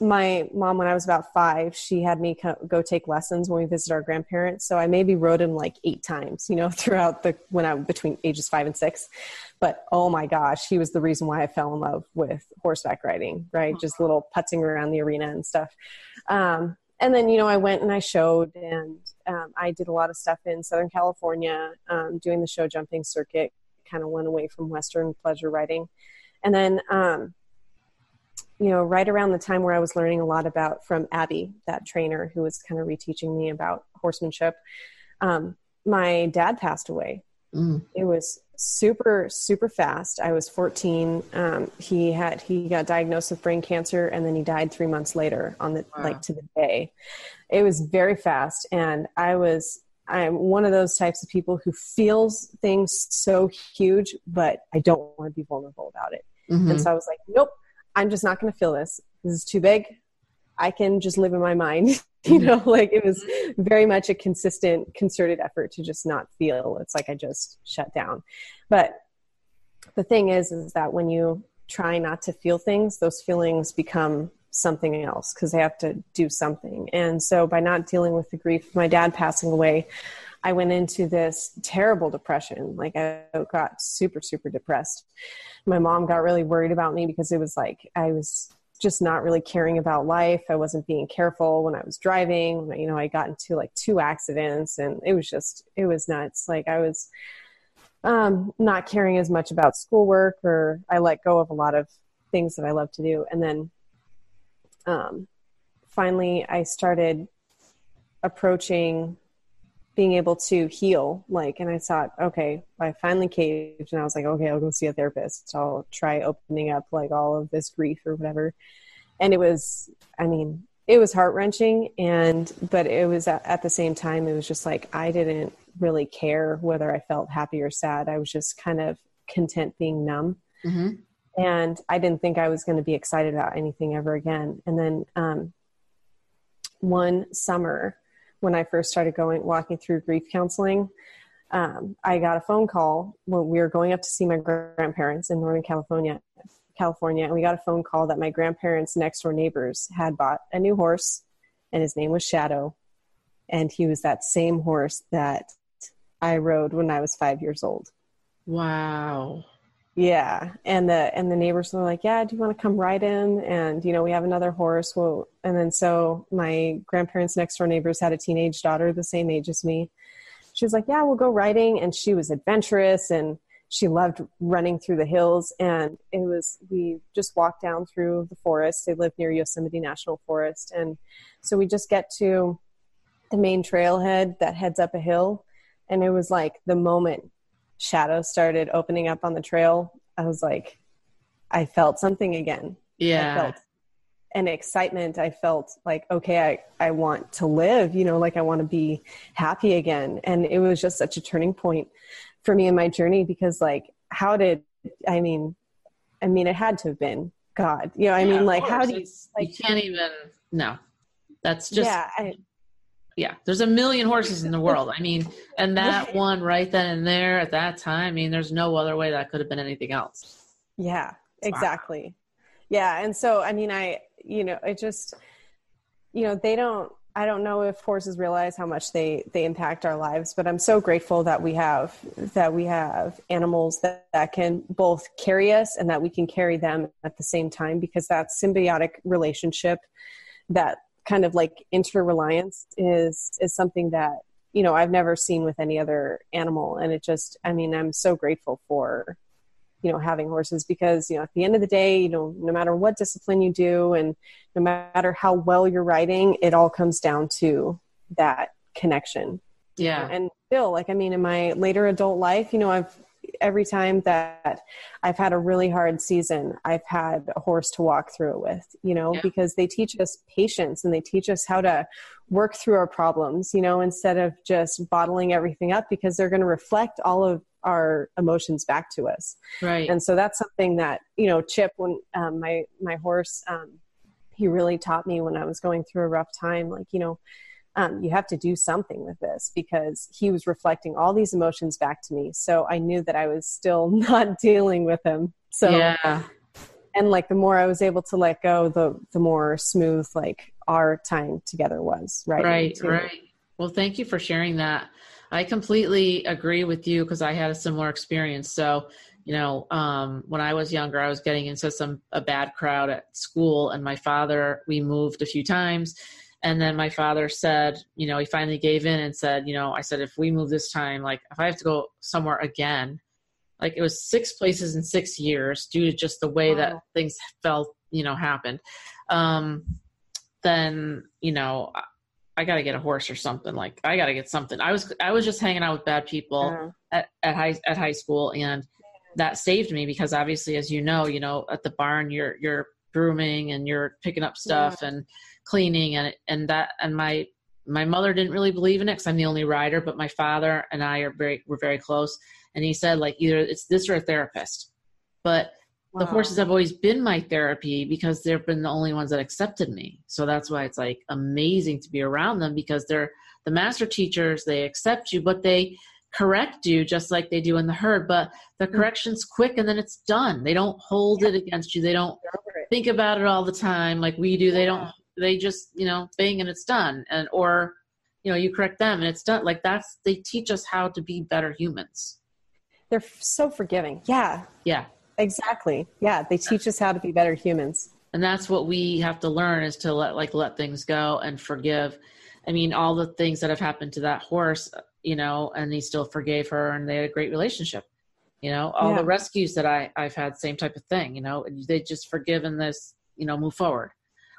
my mom, when I was about five, she had me go take lessons when we visit our grandparents. So I maybe rode him like eight times, you know, (laughs) throughout the when I between ages five and six. But oh my gosh, he was the reason why I fell in love with horseback riding. Right, just little putzing around the arena and stuff. Um, and then you know I went and I showed, and um, I did a lot of stuff in Southern California, um, doing the show jumping circuit. Kind of went away from Western pleasure riding, and then um, you know, right around the time where I was learning a lot about from Abby, that trainer who was kind of reteaching me about horsemanship, um, my dad passed away. Mm. It was super, super fast. I was 14. Um, he had he got diagnosed with brain cancer, and then he died three months later on the wow. like to the day. It was very fast, and I was I'm one of those types of people who feels things so huge, but I don't want to be vulnerable about it. Mm-hmm. And so I was like, nope, I'm just not going to feel this. This is too big. I can just live in my mind. (laughs) you mm-hmm. know, like it was very much a consistent, concerted effort to just not feel. It's like I just shut down. But the thing is, is that when you try not to feel things, those feelings become something else because they have to do something. And so by not dealing with the grief of my dad passing away, I went into this terrible depression. Like I got super, super depressed. My mom got really worried about me because it was like I was just not really caring about life. I wasn't being careful when I was driving. You know, I got into like two accidents and it was just, it was nuts. Like I was um, not caring as much about schoolwork or I let go of a lot of things that I love to do. And then um, finally I started approaching being able to heal like and i thought okay i finally caved and i was like okay i'll go see a therapist. I'll try opening up like all of this grief or whatever. And it was i mean it was heart-wrenching and but it was at, at the same time it was just like i didn't really care whether i felt happy or sad. I was just kind of content being numb. Mm-hmm. and i didn't think i was going to be excited about anything ever again. And then um, one summer when I first started going walking through grief counseling, um, I got a phone call when we were going up to see my grandparents in Northern California. California, and we got a phone call that my grandparents' next door neighbors had bought a new horse, and his name was Shadow, and he was that same horse that I rode when I was five years old. Wow. Yeah, and the and the neighbors were like, "Yeah, do you want to come ride in?" And you know, we have another horse. Well, and then so my grandparents' next door neighbors had a teenage daughter the same age as me. She was like, "Yeah, we'll go riding," and she was adventurous and she loved running through the hills. And it was we just walked down through the forest. They live near Yosemite National Forest, and so we just get to the main trailhead that heads up a hill, and it was like the moment shadows started opening up on the trail, I was like, I felt something again. Yeah. I felt an excitement. I felt like, okay, I, I want to live, you know, like I want to be happy again. And it was just such a turning point for me in my journey because like, how did, I mean, I mean, it had to have been God, you know, I yeah, mean, like, how do you, like, you can't even, no, that's just, yeah, I, yeah, there's a million horses in the world. I mean, and that one right then and there at that time, I mean, there's no other way that could have been anything else. Yeah, exactly. Wow. Yeah. And so, I mean, I, you know, it just, you know, they don't, I don't know if horses realize how much they, they impact our lives, but I'm so grateful that we have, that we have animals that, that can both carry us and that we can carry them at the same time because that symbiotic relationship that kind of like interreliance is is something that you know I've never seen with any other animal, and it just I mean I'm so grateful for you know having horses because you know at the end of the day you know no matter what discipline you do and no matter how well you're riding it all comes down to that connection. Yeah. And still like i mean in my later adult life you know i've every time that I've had a really hard season, I've had a horse to walk through it with, you know, yeah. because they teach us patience and they teach us how to work through our problems, you know, instead of just bottling everything up because they're going to reflect all of our emotions back to us. Right. And so that's something that, you know, Chip, when um, my, my horse, um, he really taught me when I was going through a rough time, like, you know, um, you have to do something with this because he was reflecting all these emotions back to me. So I knew that I was still (laughs) not dealing with him. So yeah. and like the more I was able to let go, the the more smooth like our time together was. Right. Right. Right. Well, thank you for sharing that. I completely agree with you because I had a similar experience. So, you know, um, when I was younger, I was getting into some a bad crowd at school, and my father, we moved a few times, and then my father said, you know, he finally gave in and said, you know, I said, if we move this time, like if I have to go somewhere again, like it was six places in six years due to just the way wow. that things felt you know happened um then you know I got to get a horse or something. Like I got to get something. I was I was just hanging out with bad people uh-huh. at, at high at high school, and that saved me because obviously, as you know, you know at the barn you're you're grooming and you're picking up stuff yeah. and cleaning and and that and my my mother didn't really believe in it because I'm the only rider, but my father and I are very we're very close, and he said like either it's this or a therapist, but wow. the horses have always been my therapy because they've been the only ones that accepted me. So that's why it's like amazing to be around them because they're the master teachers. They accept you, but they correct you just like they do in the herd. But the mm-hmm. correction's quick and then it's done. They don't hold yeah. it against you. They don't think about it all the time like we do. They don't they just you know bang and it's done. And or you know you correct them and it's done. Like that's they teach us how to be better humans. They're so forgiving. Yeah. Yeah. Exactly. Yeah. They teach us how to be better humans. And that's what we have to learn is to let like let things go and forgive. I mean all the things that have happened to that horse you know and he still forgave her and they had a great relationship. You know all yeah. the rescues that i i've had same type of thing you know they just forgiven this you know move forward.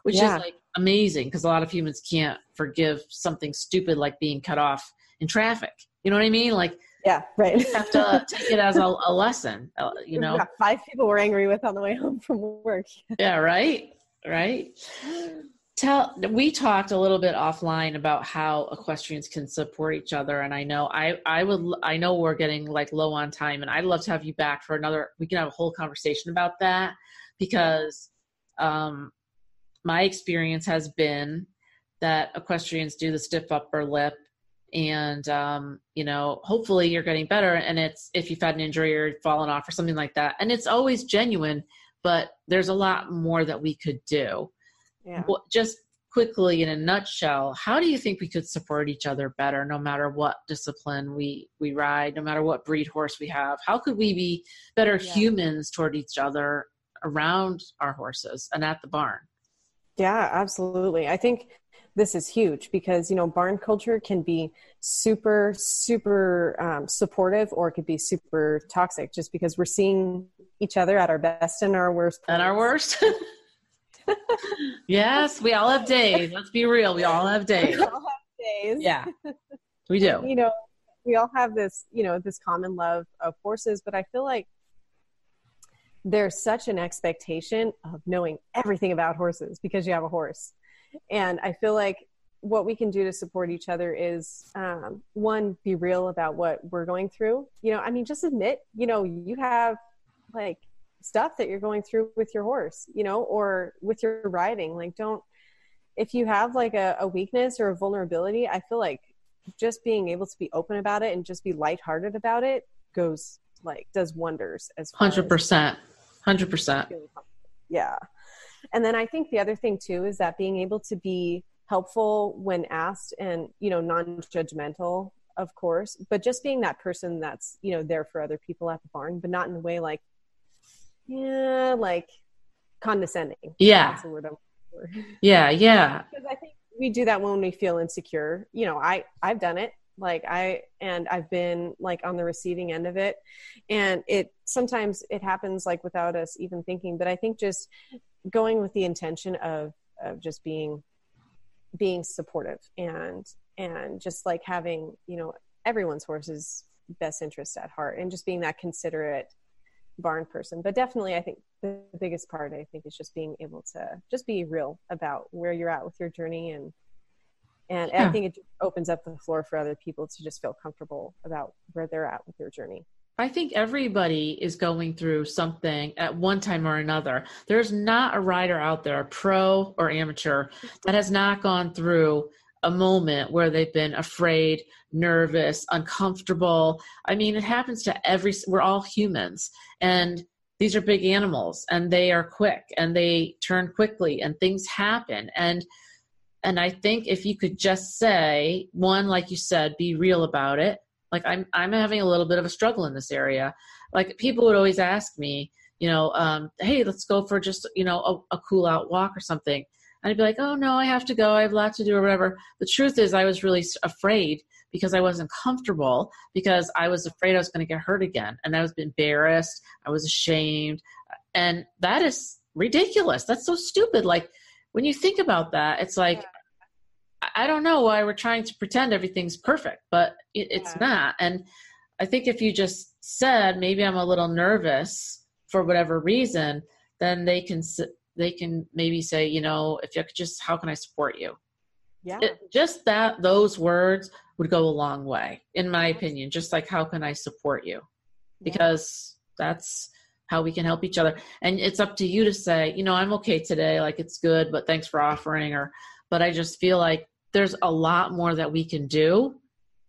Which yeah. is like amazing because a lot of humans can't forgive something stupid like being cut off in traffic. You know what I mean? Like, yeah, right. you have to take it as a, a lesson. Uh, you know, yeah, five people were angry with on the way home from work. (laughs) yeah, right, right. Tell we talked a little bit offline about how equestrians can support each other, and I know I I would I know we're getting like low on time, and I'd love to have you back for another. We can have a whole conversation about that because um, my experience has been that equestrians do the stiff upper lip and um, you know hopefully you're getting better and it's if you've had an injury or fallen off or something like that and it's always genuine but there's a lot more that we could do yeah. well, just quickly in a nutshell how do you think we could support each other better no matter what discipline we we ride no matter what breed horse we have how could we be better yeah. humans toward each other around our horses and at the barn yeah, absolutely. I think this is huge because you know barn culture can be super super um, supportive or it could be super toxic just because we're seeing each other at our best and our worst and our worst? Yes we all have days. Let's be real. We all have days. (laughs) We all have days. Yeah we (laughs) do. You know we all have this you know this common love of horses but i feel like there's such an expectation of knowing everything about horses because you have a horse. And I feel like what we can do to support each other is um, one, be real about what we're going through. You know, I mean, just admit, you know, you have like stuff that you're going through with your horse, you know, or with your riding. Like, don't, if you have like a, a weakness or a vulnerability, I feel like just being able to be open about it and just be lighthearted about it goes like does wonders as 100% 100%. Yeah. And then I think the other thing too is that being able to be helpful when asked and, you know, non-judgmental, of course, but just being that person that's, you know, there for other people at the barn, but not in a way like, yeah, like condescending. Yeah. Yeah. Yeah. (laughs) because I think we do that when we feel insecure. You know, I, I've done it like i and i've been like on the receiving end of it. And it sometimes it happens like without us even thinking. But i think just going with the intention of of just being being supportive and and just like having you know everyone's horse's best interest at heart and just being that considerate barn person. But definitely i think the biggest part i think is just being able to just be real about where you're at with your journey and and yeah. i think it opens up the floor for other people to just feel comfortable about where they're at with their journey I think everybody is going through something at one time or another. There's not a rider out there, pro or amateur, that has not gone through a moment where they've been afraid, nervous, uncomfortable. I mean, it happens to every, we're all humans. And these are big animals and they are quick and they turn quickly and things happen and and i think if you could just say one like you said be real about it like i'm i'm having a little bit of a struggle in this area like people would always ask me you know um, hey let's go for just you know a, a cool out walk or something and i'd be like oh no i have to go i have a lot to do or whatever the truth is i was really afraid because I wasn't comfortable because I was afraid I was going to get hurt again. And I was embarrassed. I was ashamed. And that is ridiculous. That's so stupid. Like when you think about that, it's like, I don't know why we're trying to pretend everything's perfect, but it, it's yeah. not. And I think if you just said, maybe I'm a little nervous for whatever reason, then they can, they can maybe say, you know, if you could just, how can I support you? Yeah. It, just that, those words would go a long way, in my opinion. Just like, how can I support you? Because that's how we can help each other. And it's up to you to say, you know, I'm okay today, like it's good, but thanks for offering. Or, but I just feel like there's a lot more that we can do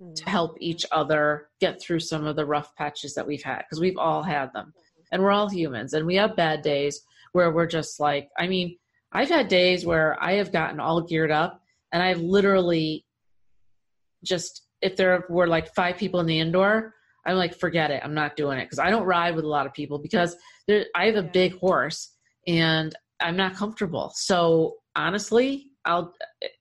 mm-hmm. to help each other get through some of the rough patches that we've had because we've all had them and we're all humans and we have bad days where we're just like i mean i've had days where i have gotten all geared up and I've literally just if there were like five people in the indoor, I'm like, forget it. I'm not doing it because I don't ride with a lot of people because there, I have a big horse and I'm not comfortable. So honestly, I'll,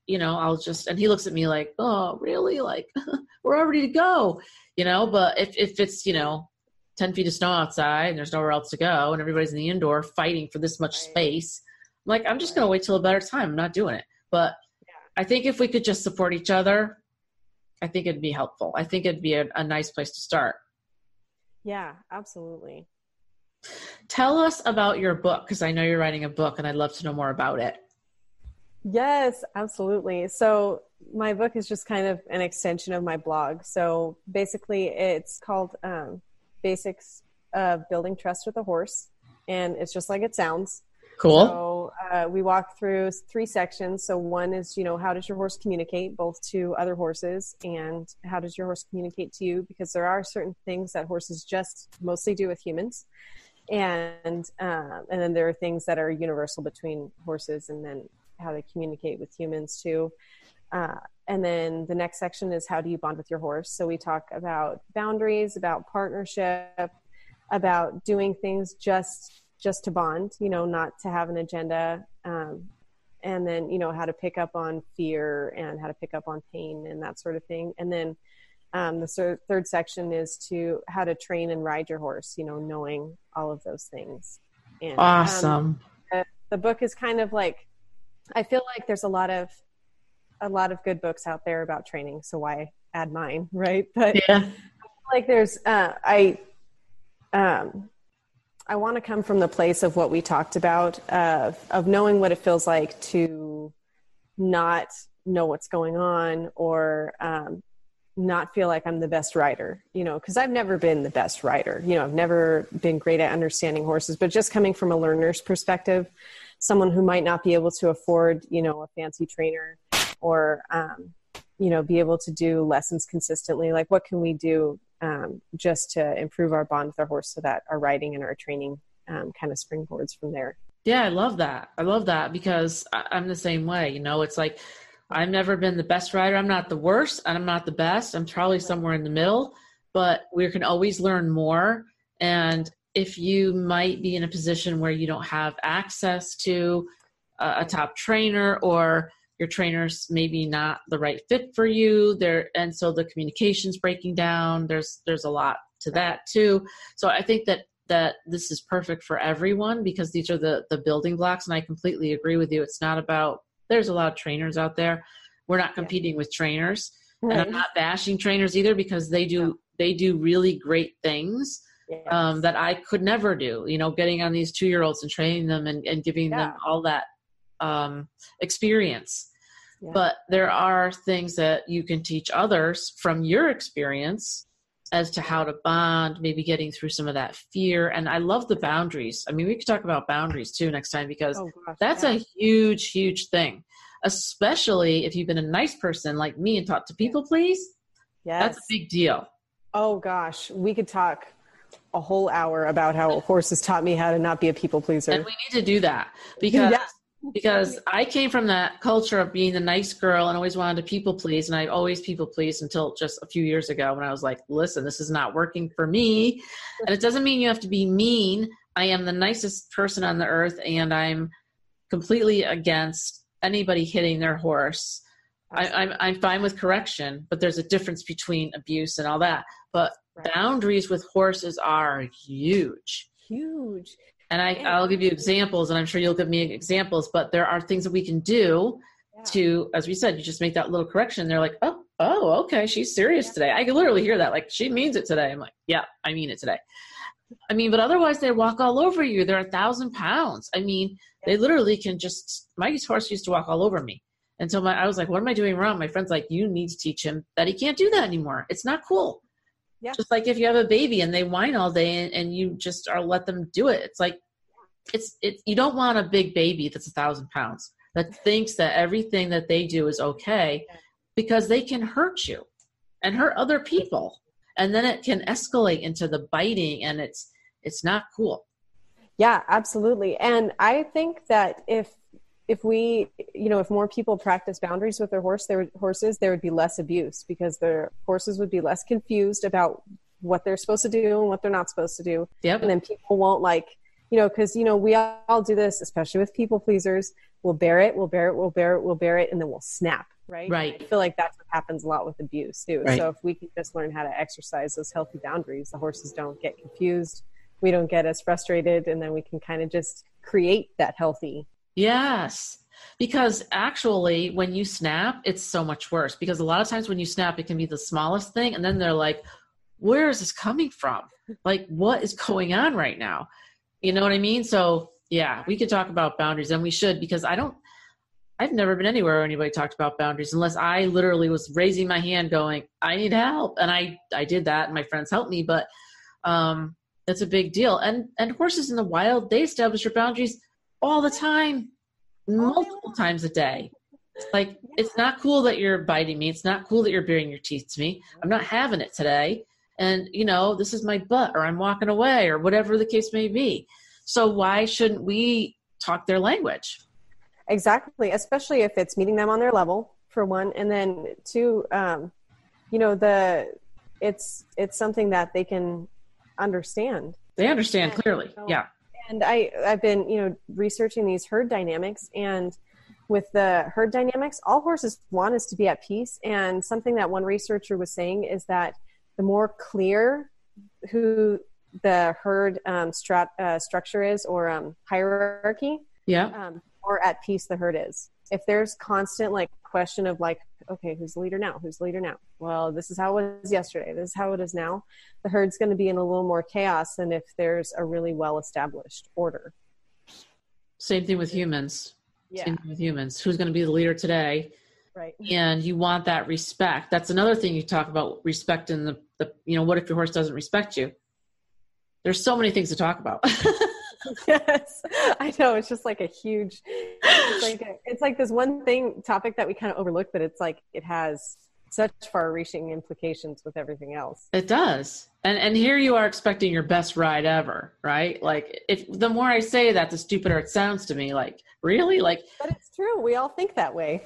you know, I'll just, and he looks at me like, oh, really? Like, (laughs) we're all ready to go, you know, but if, if it's, you know, 10 feet of snow outside and there's nowhere else to go and everybody's in the indoor fighting for this much space, I'm like, I'm just going to wait till a better time. I'm not doing it. But I think if we could just support each other, I think it'd be helpful. I think it'd be a, a nice place to start. Yeah, absolutely. Tell us about your book because I know you're writing a book and I'd love to know more about it. Yes, absolutely. So, my book is just kind of an extension of my blog. So, basically, it's called um, Basics of Building Trust with a Horse, and it's just like it sounds. Cool. So uh, we walk through three sections. So one is, you know, how does your horse communicate both to other horses and how does your horse communicate to you? Because there are certain things that horses just mostly do with humans. And uh, and then there are things that are universal between horses and then how they communicate with humans too. Uh, and then the next section is how do you bond with your horse? So we talk about boundaries, about partnership, about doing things just just to bond, you know, not to have an agenda. Um, and then, you know, how to pick up on fear and how to pick up on pain and that sort of thing. And then um, the third section is to how to train and ride your horse, you know, knowing all of those things. And, um, awesome. Um, the, the book is kind of like, I feel like there's a lot of, a lot of good books out there about training. So why add mine? (laughs) Right. But yeah. like there's, uh, I, um, I want to come from the place of what we talked about uh, of knowing what it feels like to not know what's going on or um, not feel like I'm the best rider, you know, because I've never been the best rider. You know, I've never been great at understanding horses, but just coming from a learner's perspective, someone who might not be able to afford, you know, a fancy trainer or, um, you know, be able to do lessons consistently. Like, what can we do um, just to improve our bond with our horse so that our riding and our training um, kind of springboards from there. Yeah, I love that. I love that because I'm the same way. You know, it's like I've never been the best rider. I'm not the worst and I'm not the best. I'm probably somewhere in the middle, but we can always learn more. And if you might be in a position where you don't have access to a, a top trainer or your trainer's maybe not the right fit for you there and so the communication's breaking down there's there's a lot to that too so i think that that this is perfect for everyone because these are the the building blocks and i completely agree with you it's not about there's a lot of trainers out there we're not competing yeah. with trainers right. and i'm not bashing trainers either because they do yeah. they do really great things yes. um, that i could never do you know getting on these two year olds and training them and, and giving yeah. them all that um, experience but there are things that you can teach others from your experience as to how to bond, maybe getting through some of that fear. And I love the boundaries. I mean, we could talk about boundaries too next time because oh, gosh, that's yeah. a huge, huge thing, especially if you've been a nice person like me and taught to people please. Yes. That's a big deal. Oh gosh, we could talk a whole hour about how horses taught me how to not be a people pleaser. And we need to do that (laughs) because yeah. Because I came from that culture of being the nice girl and always wanted to people please, and I always people please until just a few years ago when I was like, listen, this is not working for me, and it doesn't mean you have to be mean. I am the nicest person on the earth, and I'm completely against anybody hitting their horse. I, am I'm, I'm fine with correction, but there's a difference between abuse and all that. But right. boundaries with horses are huge. Huge. And I, I'll give you examples, and I'm sure you'll give me examples, but there are things that we can do yeah. to, as we said, you just make that little correction. They're like, oh, oh, okay, she's serious yeah. today. I can literally hear that. Like, she means it today. I'm like, yeah, I mean it today. I mean, but otherwise they walk all over you. They're a thousand pounds. I mean, they literally can just. My horse used to walk all over me until my I was like, "What am I doing wrong?" My friend's like, "You need to teach him that he can't do that anymore. It's not cool." Yeah. Just like if you have a baby and they whine all day and, and you just are let them do it. It's like it's it. You don't want a big baby that's a thousand pounds that thinks that everything that they do is okay because they can hurt you and hurt other people and then it can escalate into the biting and it's it's not cool yeah absolutely and i think that if if we you know if more people practice boundaries with their horse their horses there would be less abuse because their horses would be less confused about what they're supposed to do and what they're not supposed to do yep. and then people won't like you know because you know we all do this especially with people pleasers we'll bear it we'll bear it we'll bear it we'll bear it and then we'll snap right? Right. I feel like that's what happens a lot with abuse too. Right. So if we can just learn how to exercise those healthy boundaries, the horses don't get confused, we don't get as frustrated, and then we can kind of just create that healthy. Yes. Because actually, when you snap, it's so much worse. Because a lot of times when you snap, it can be the smallest thing, and then they're like, where is this coming from? Like, what is going on right now? You know what I mean? So, yeah, we could talk about boundaries, and we should, because I don't I've never been anywhere where anybody talked about boundaries unless I literally was raising my hand going, I need help. And I, I did that and my friends helped me, but um, that's a big deal. And, and horses in the wild, they establish their boundaries all the time, multiple times a day. Like, it's not cool that you're biting me. It's not cool that you're baring your teeth to me. I'm not having it today. And, you know, this is my butt or I'm walking away or whatever the case may be. So why shouldn't we talk their language? Exactly, especially if it's meeting them on their level for one, and then two, um, you know, the it's it's something that they can understand. They understand clearly, yeah. And I I've been you know researching these herd dynamics and with the herd dynamics, all horses want is to be at peace. And something that one researcher was saying is that the more clear who the herd um, strat, uh, structure is or um, hierarchy, yeah, um, more at peace the herd is. If there's constant like question of like, okay, who's the leader now? Who's the leader now? Well, this is how it was yesterday. This is how it is now. The herd's going to be in a little more chaos than if there's a really well established order. Same thing with humans. Yeah. Same thing with humans. Who's going to be the leader today? Right. And you want that respect. That's another thing you talk about respect in the, the you know, what if your horse doesn't respect you? There's so many things to talk about. (laughs) (laughs) yes, I know. It's just like a huge. It's like a, it's like this one thing topic that we kind of overlook, but it's like it has such far-reaching implications with everything else. It does. And and here you are expecting your best ride ever, right? Like if the more I say that, the stupider it sounds to me. Like really, like. But it's true. We all think that way.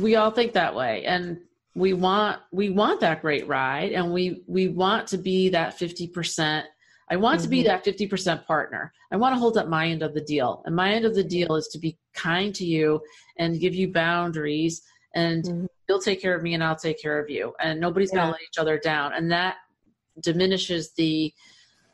We all think that way, and we want we want that great ride, and we we want to be that fifty percent I want mm-hmm. to be mm-hmm. that 50% partner. I want to hold up my end of the deal. And my end of the deal is to be kind to you and give you boundaries and mm-hmm. you'll take care of me and I'll take care of you. And nobody's yeah. going to let each other down. And that diminishes the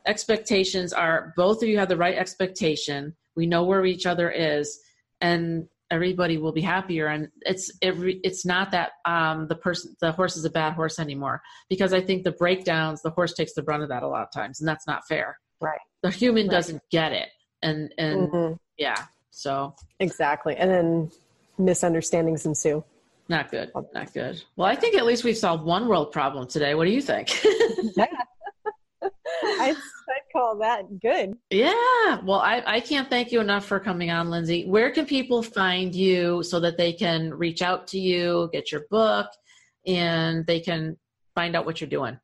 expectations are both of you have the right expectation. We know where each other is and everybody will be happier. And it's every it's not that um the person the horse is a bad horse anymore. Because i think the breakdowns the horse takes the brunt of that a lot of times and that's not fair. Right. The human right. doesn't get it. And and mm-hmm. yeah so. Exactly. And then misunderstandings ensue. Not good. Not good. Well i think at least we've solved one world problem today. What do you think? (laughs) Yeah I'd, I'd call that good. Yeah. Well, I, I can't thank you enough for coming on, Lindsay. Where can people find you so that they can reach out to you, get your book, and they can find out what you're doing?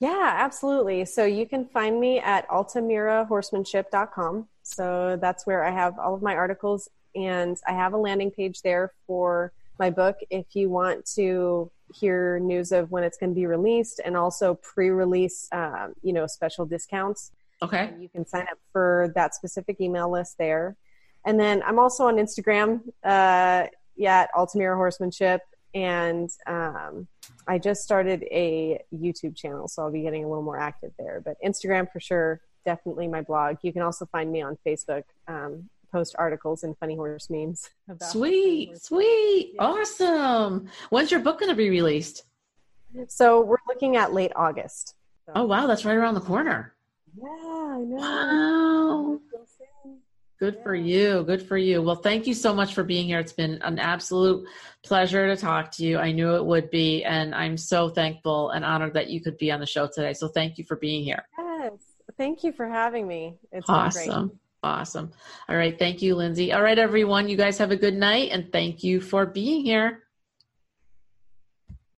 Yeah, absolutely. So you can find me at altamirahorsemanship.com. So that's where I have all of my articles, and I have a landing page there for my book if you want to hear news of when it's going to be released and also pre-release, um, you know, special discounts. Okay. You can sign up for that specific email list there. And then I'm also on Instagram, uh, yeah, at Altamira Horsemanship. And um, I just started a YouTube channel, so I'll be getting a little more active there. But Instagram for sure, definitely my blog. You can also find me on Facebook, um, post articles and funny horse memes. (laughs) Sweet, sweet, yeah. awesome. When's your book going to be released? So we're looking at late August. So. Oh wow, that's right around the corner. Yeah, I know. Wow. Good yeah. for you. Good for you. Well, thank you so much for being here. It's been an absolute pleasure to talk to you. I knew it would be, and I'm so thankful and honored that you could be on the show today. So thank you for being here. Yes. Thank you for having me. It's awesome. Awesome. All right. Thank you, Lindsay. All right, everyone. You guys have a good night and thank you for being here.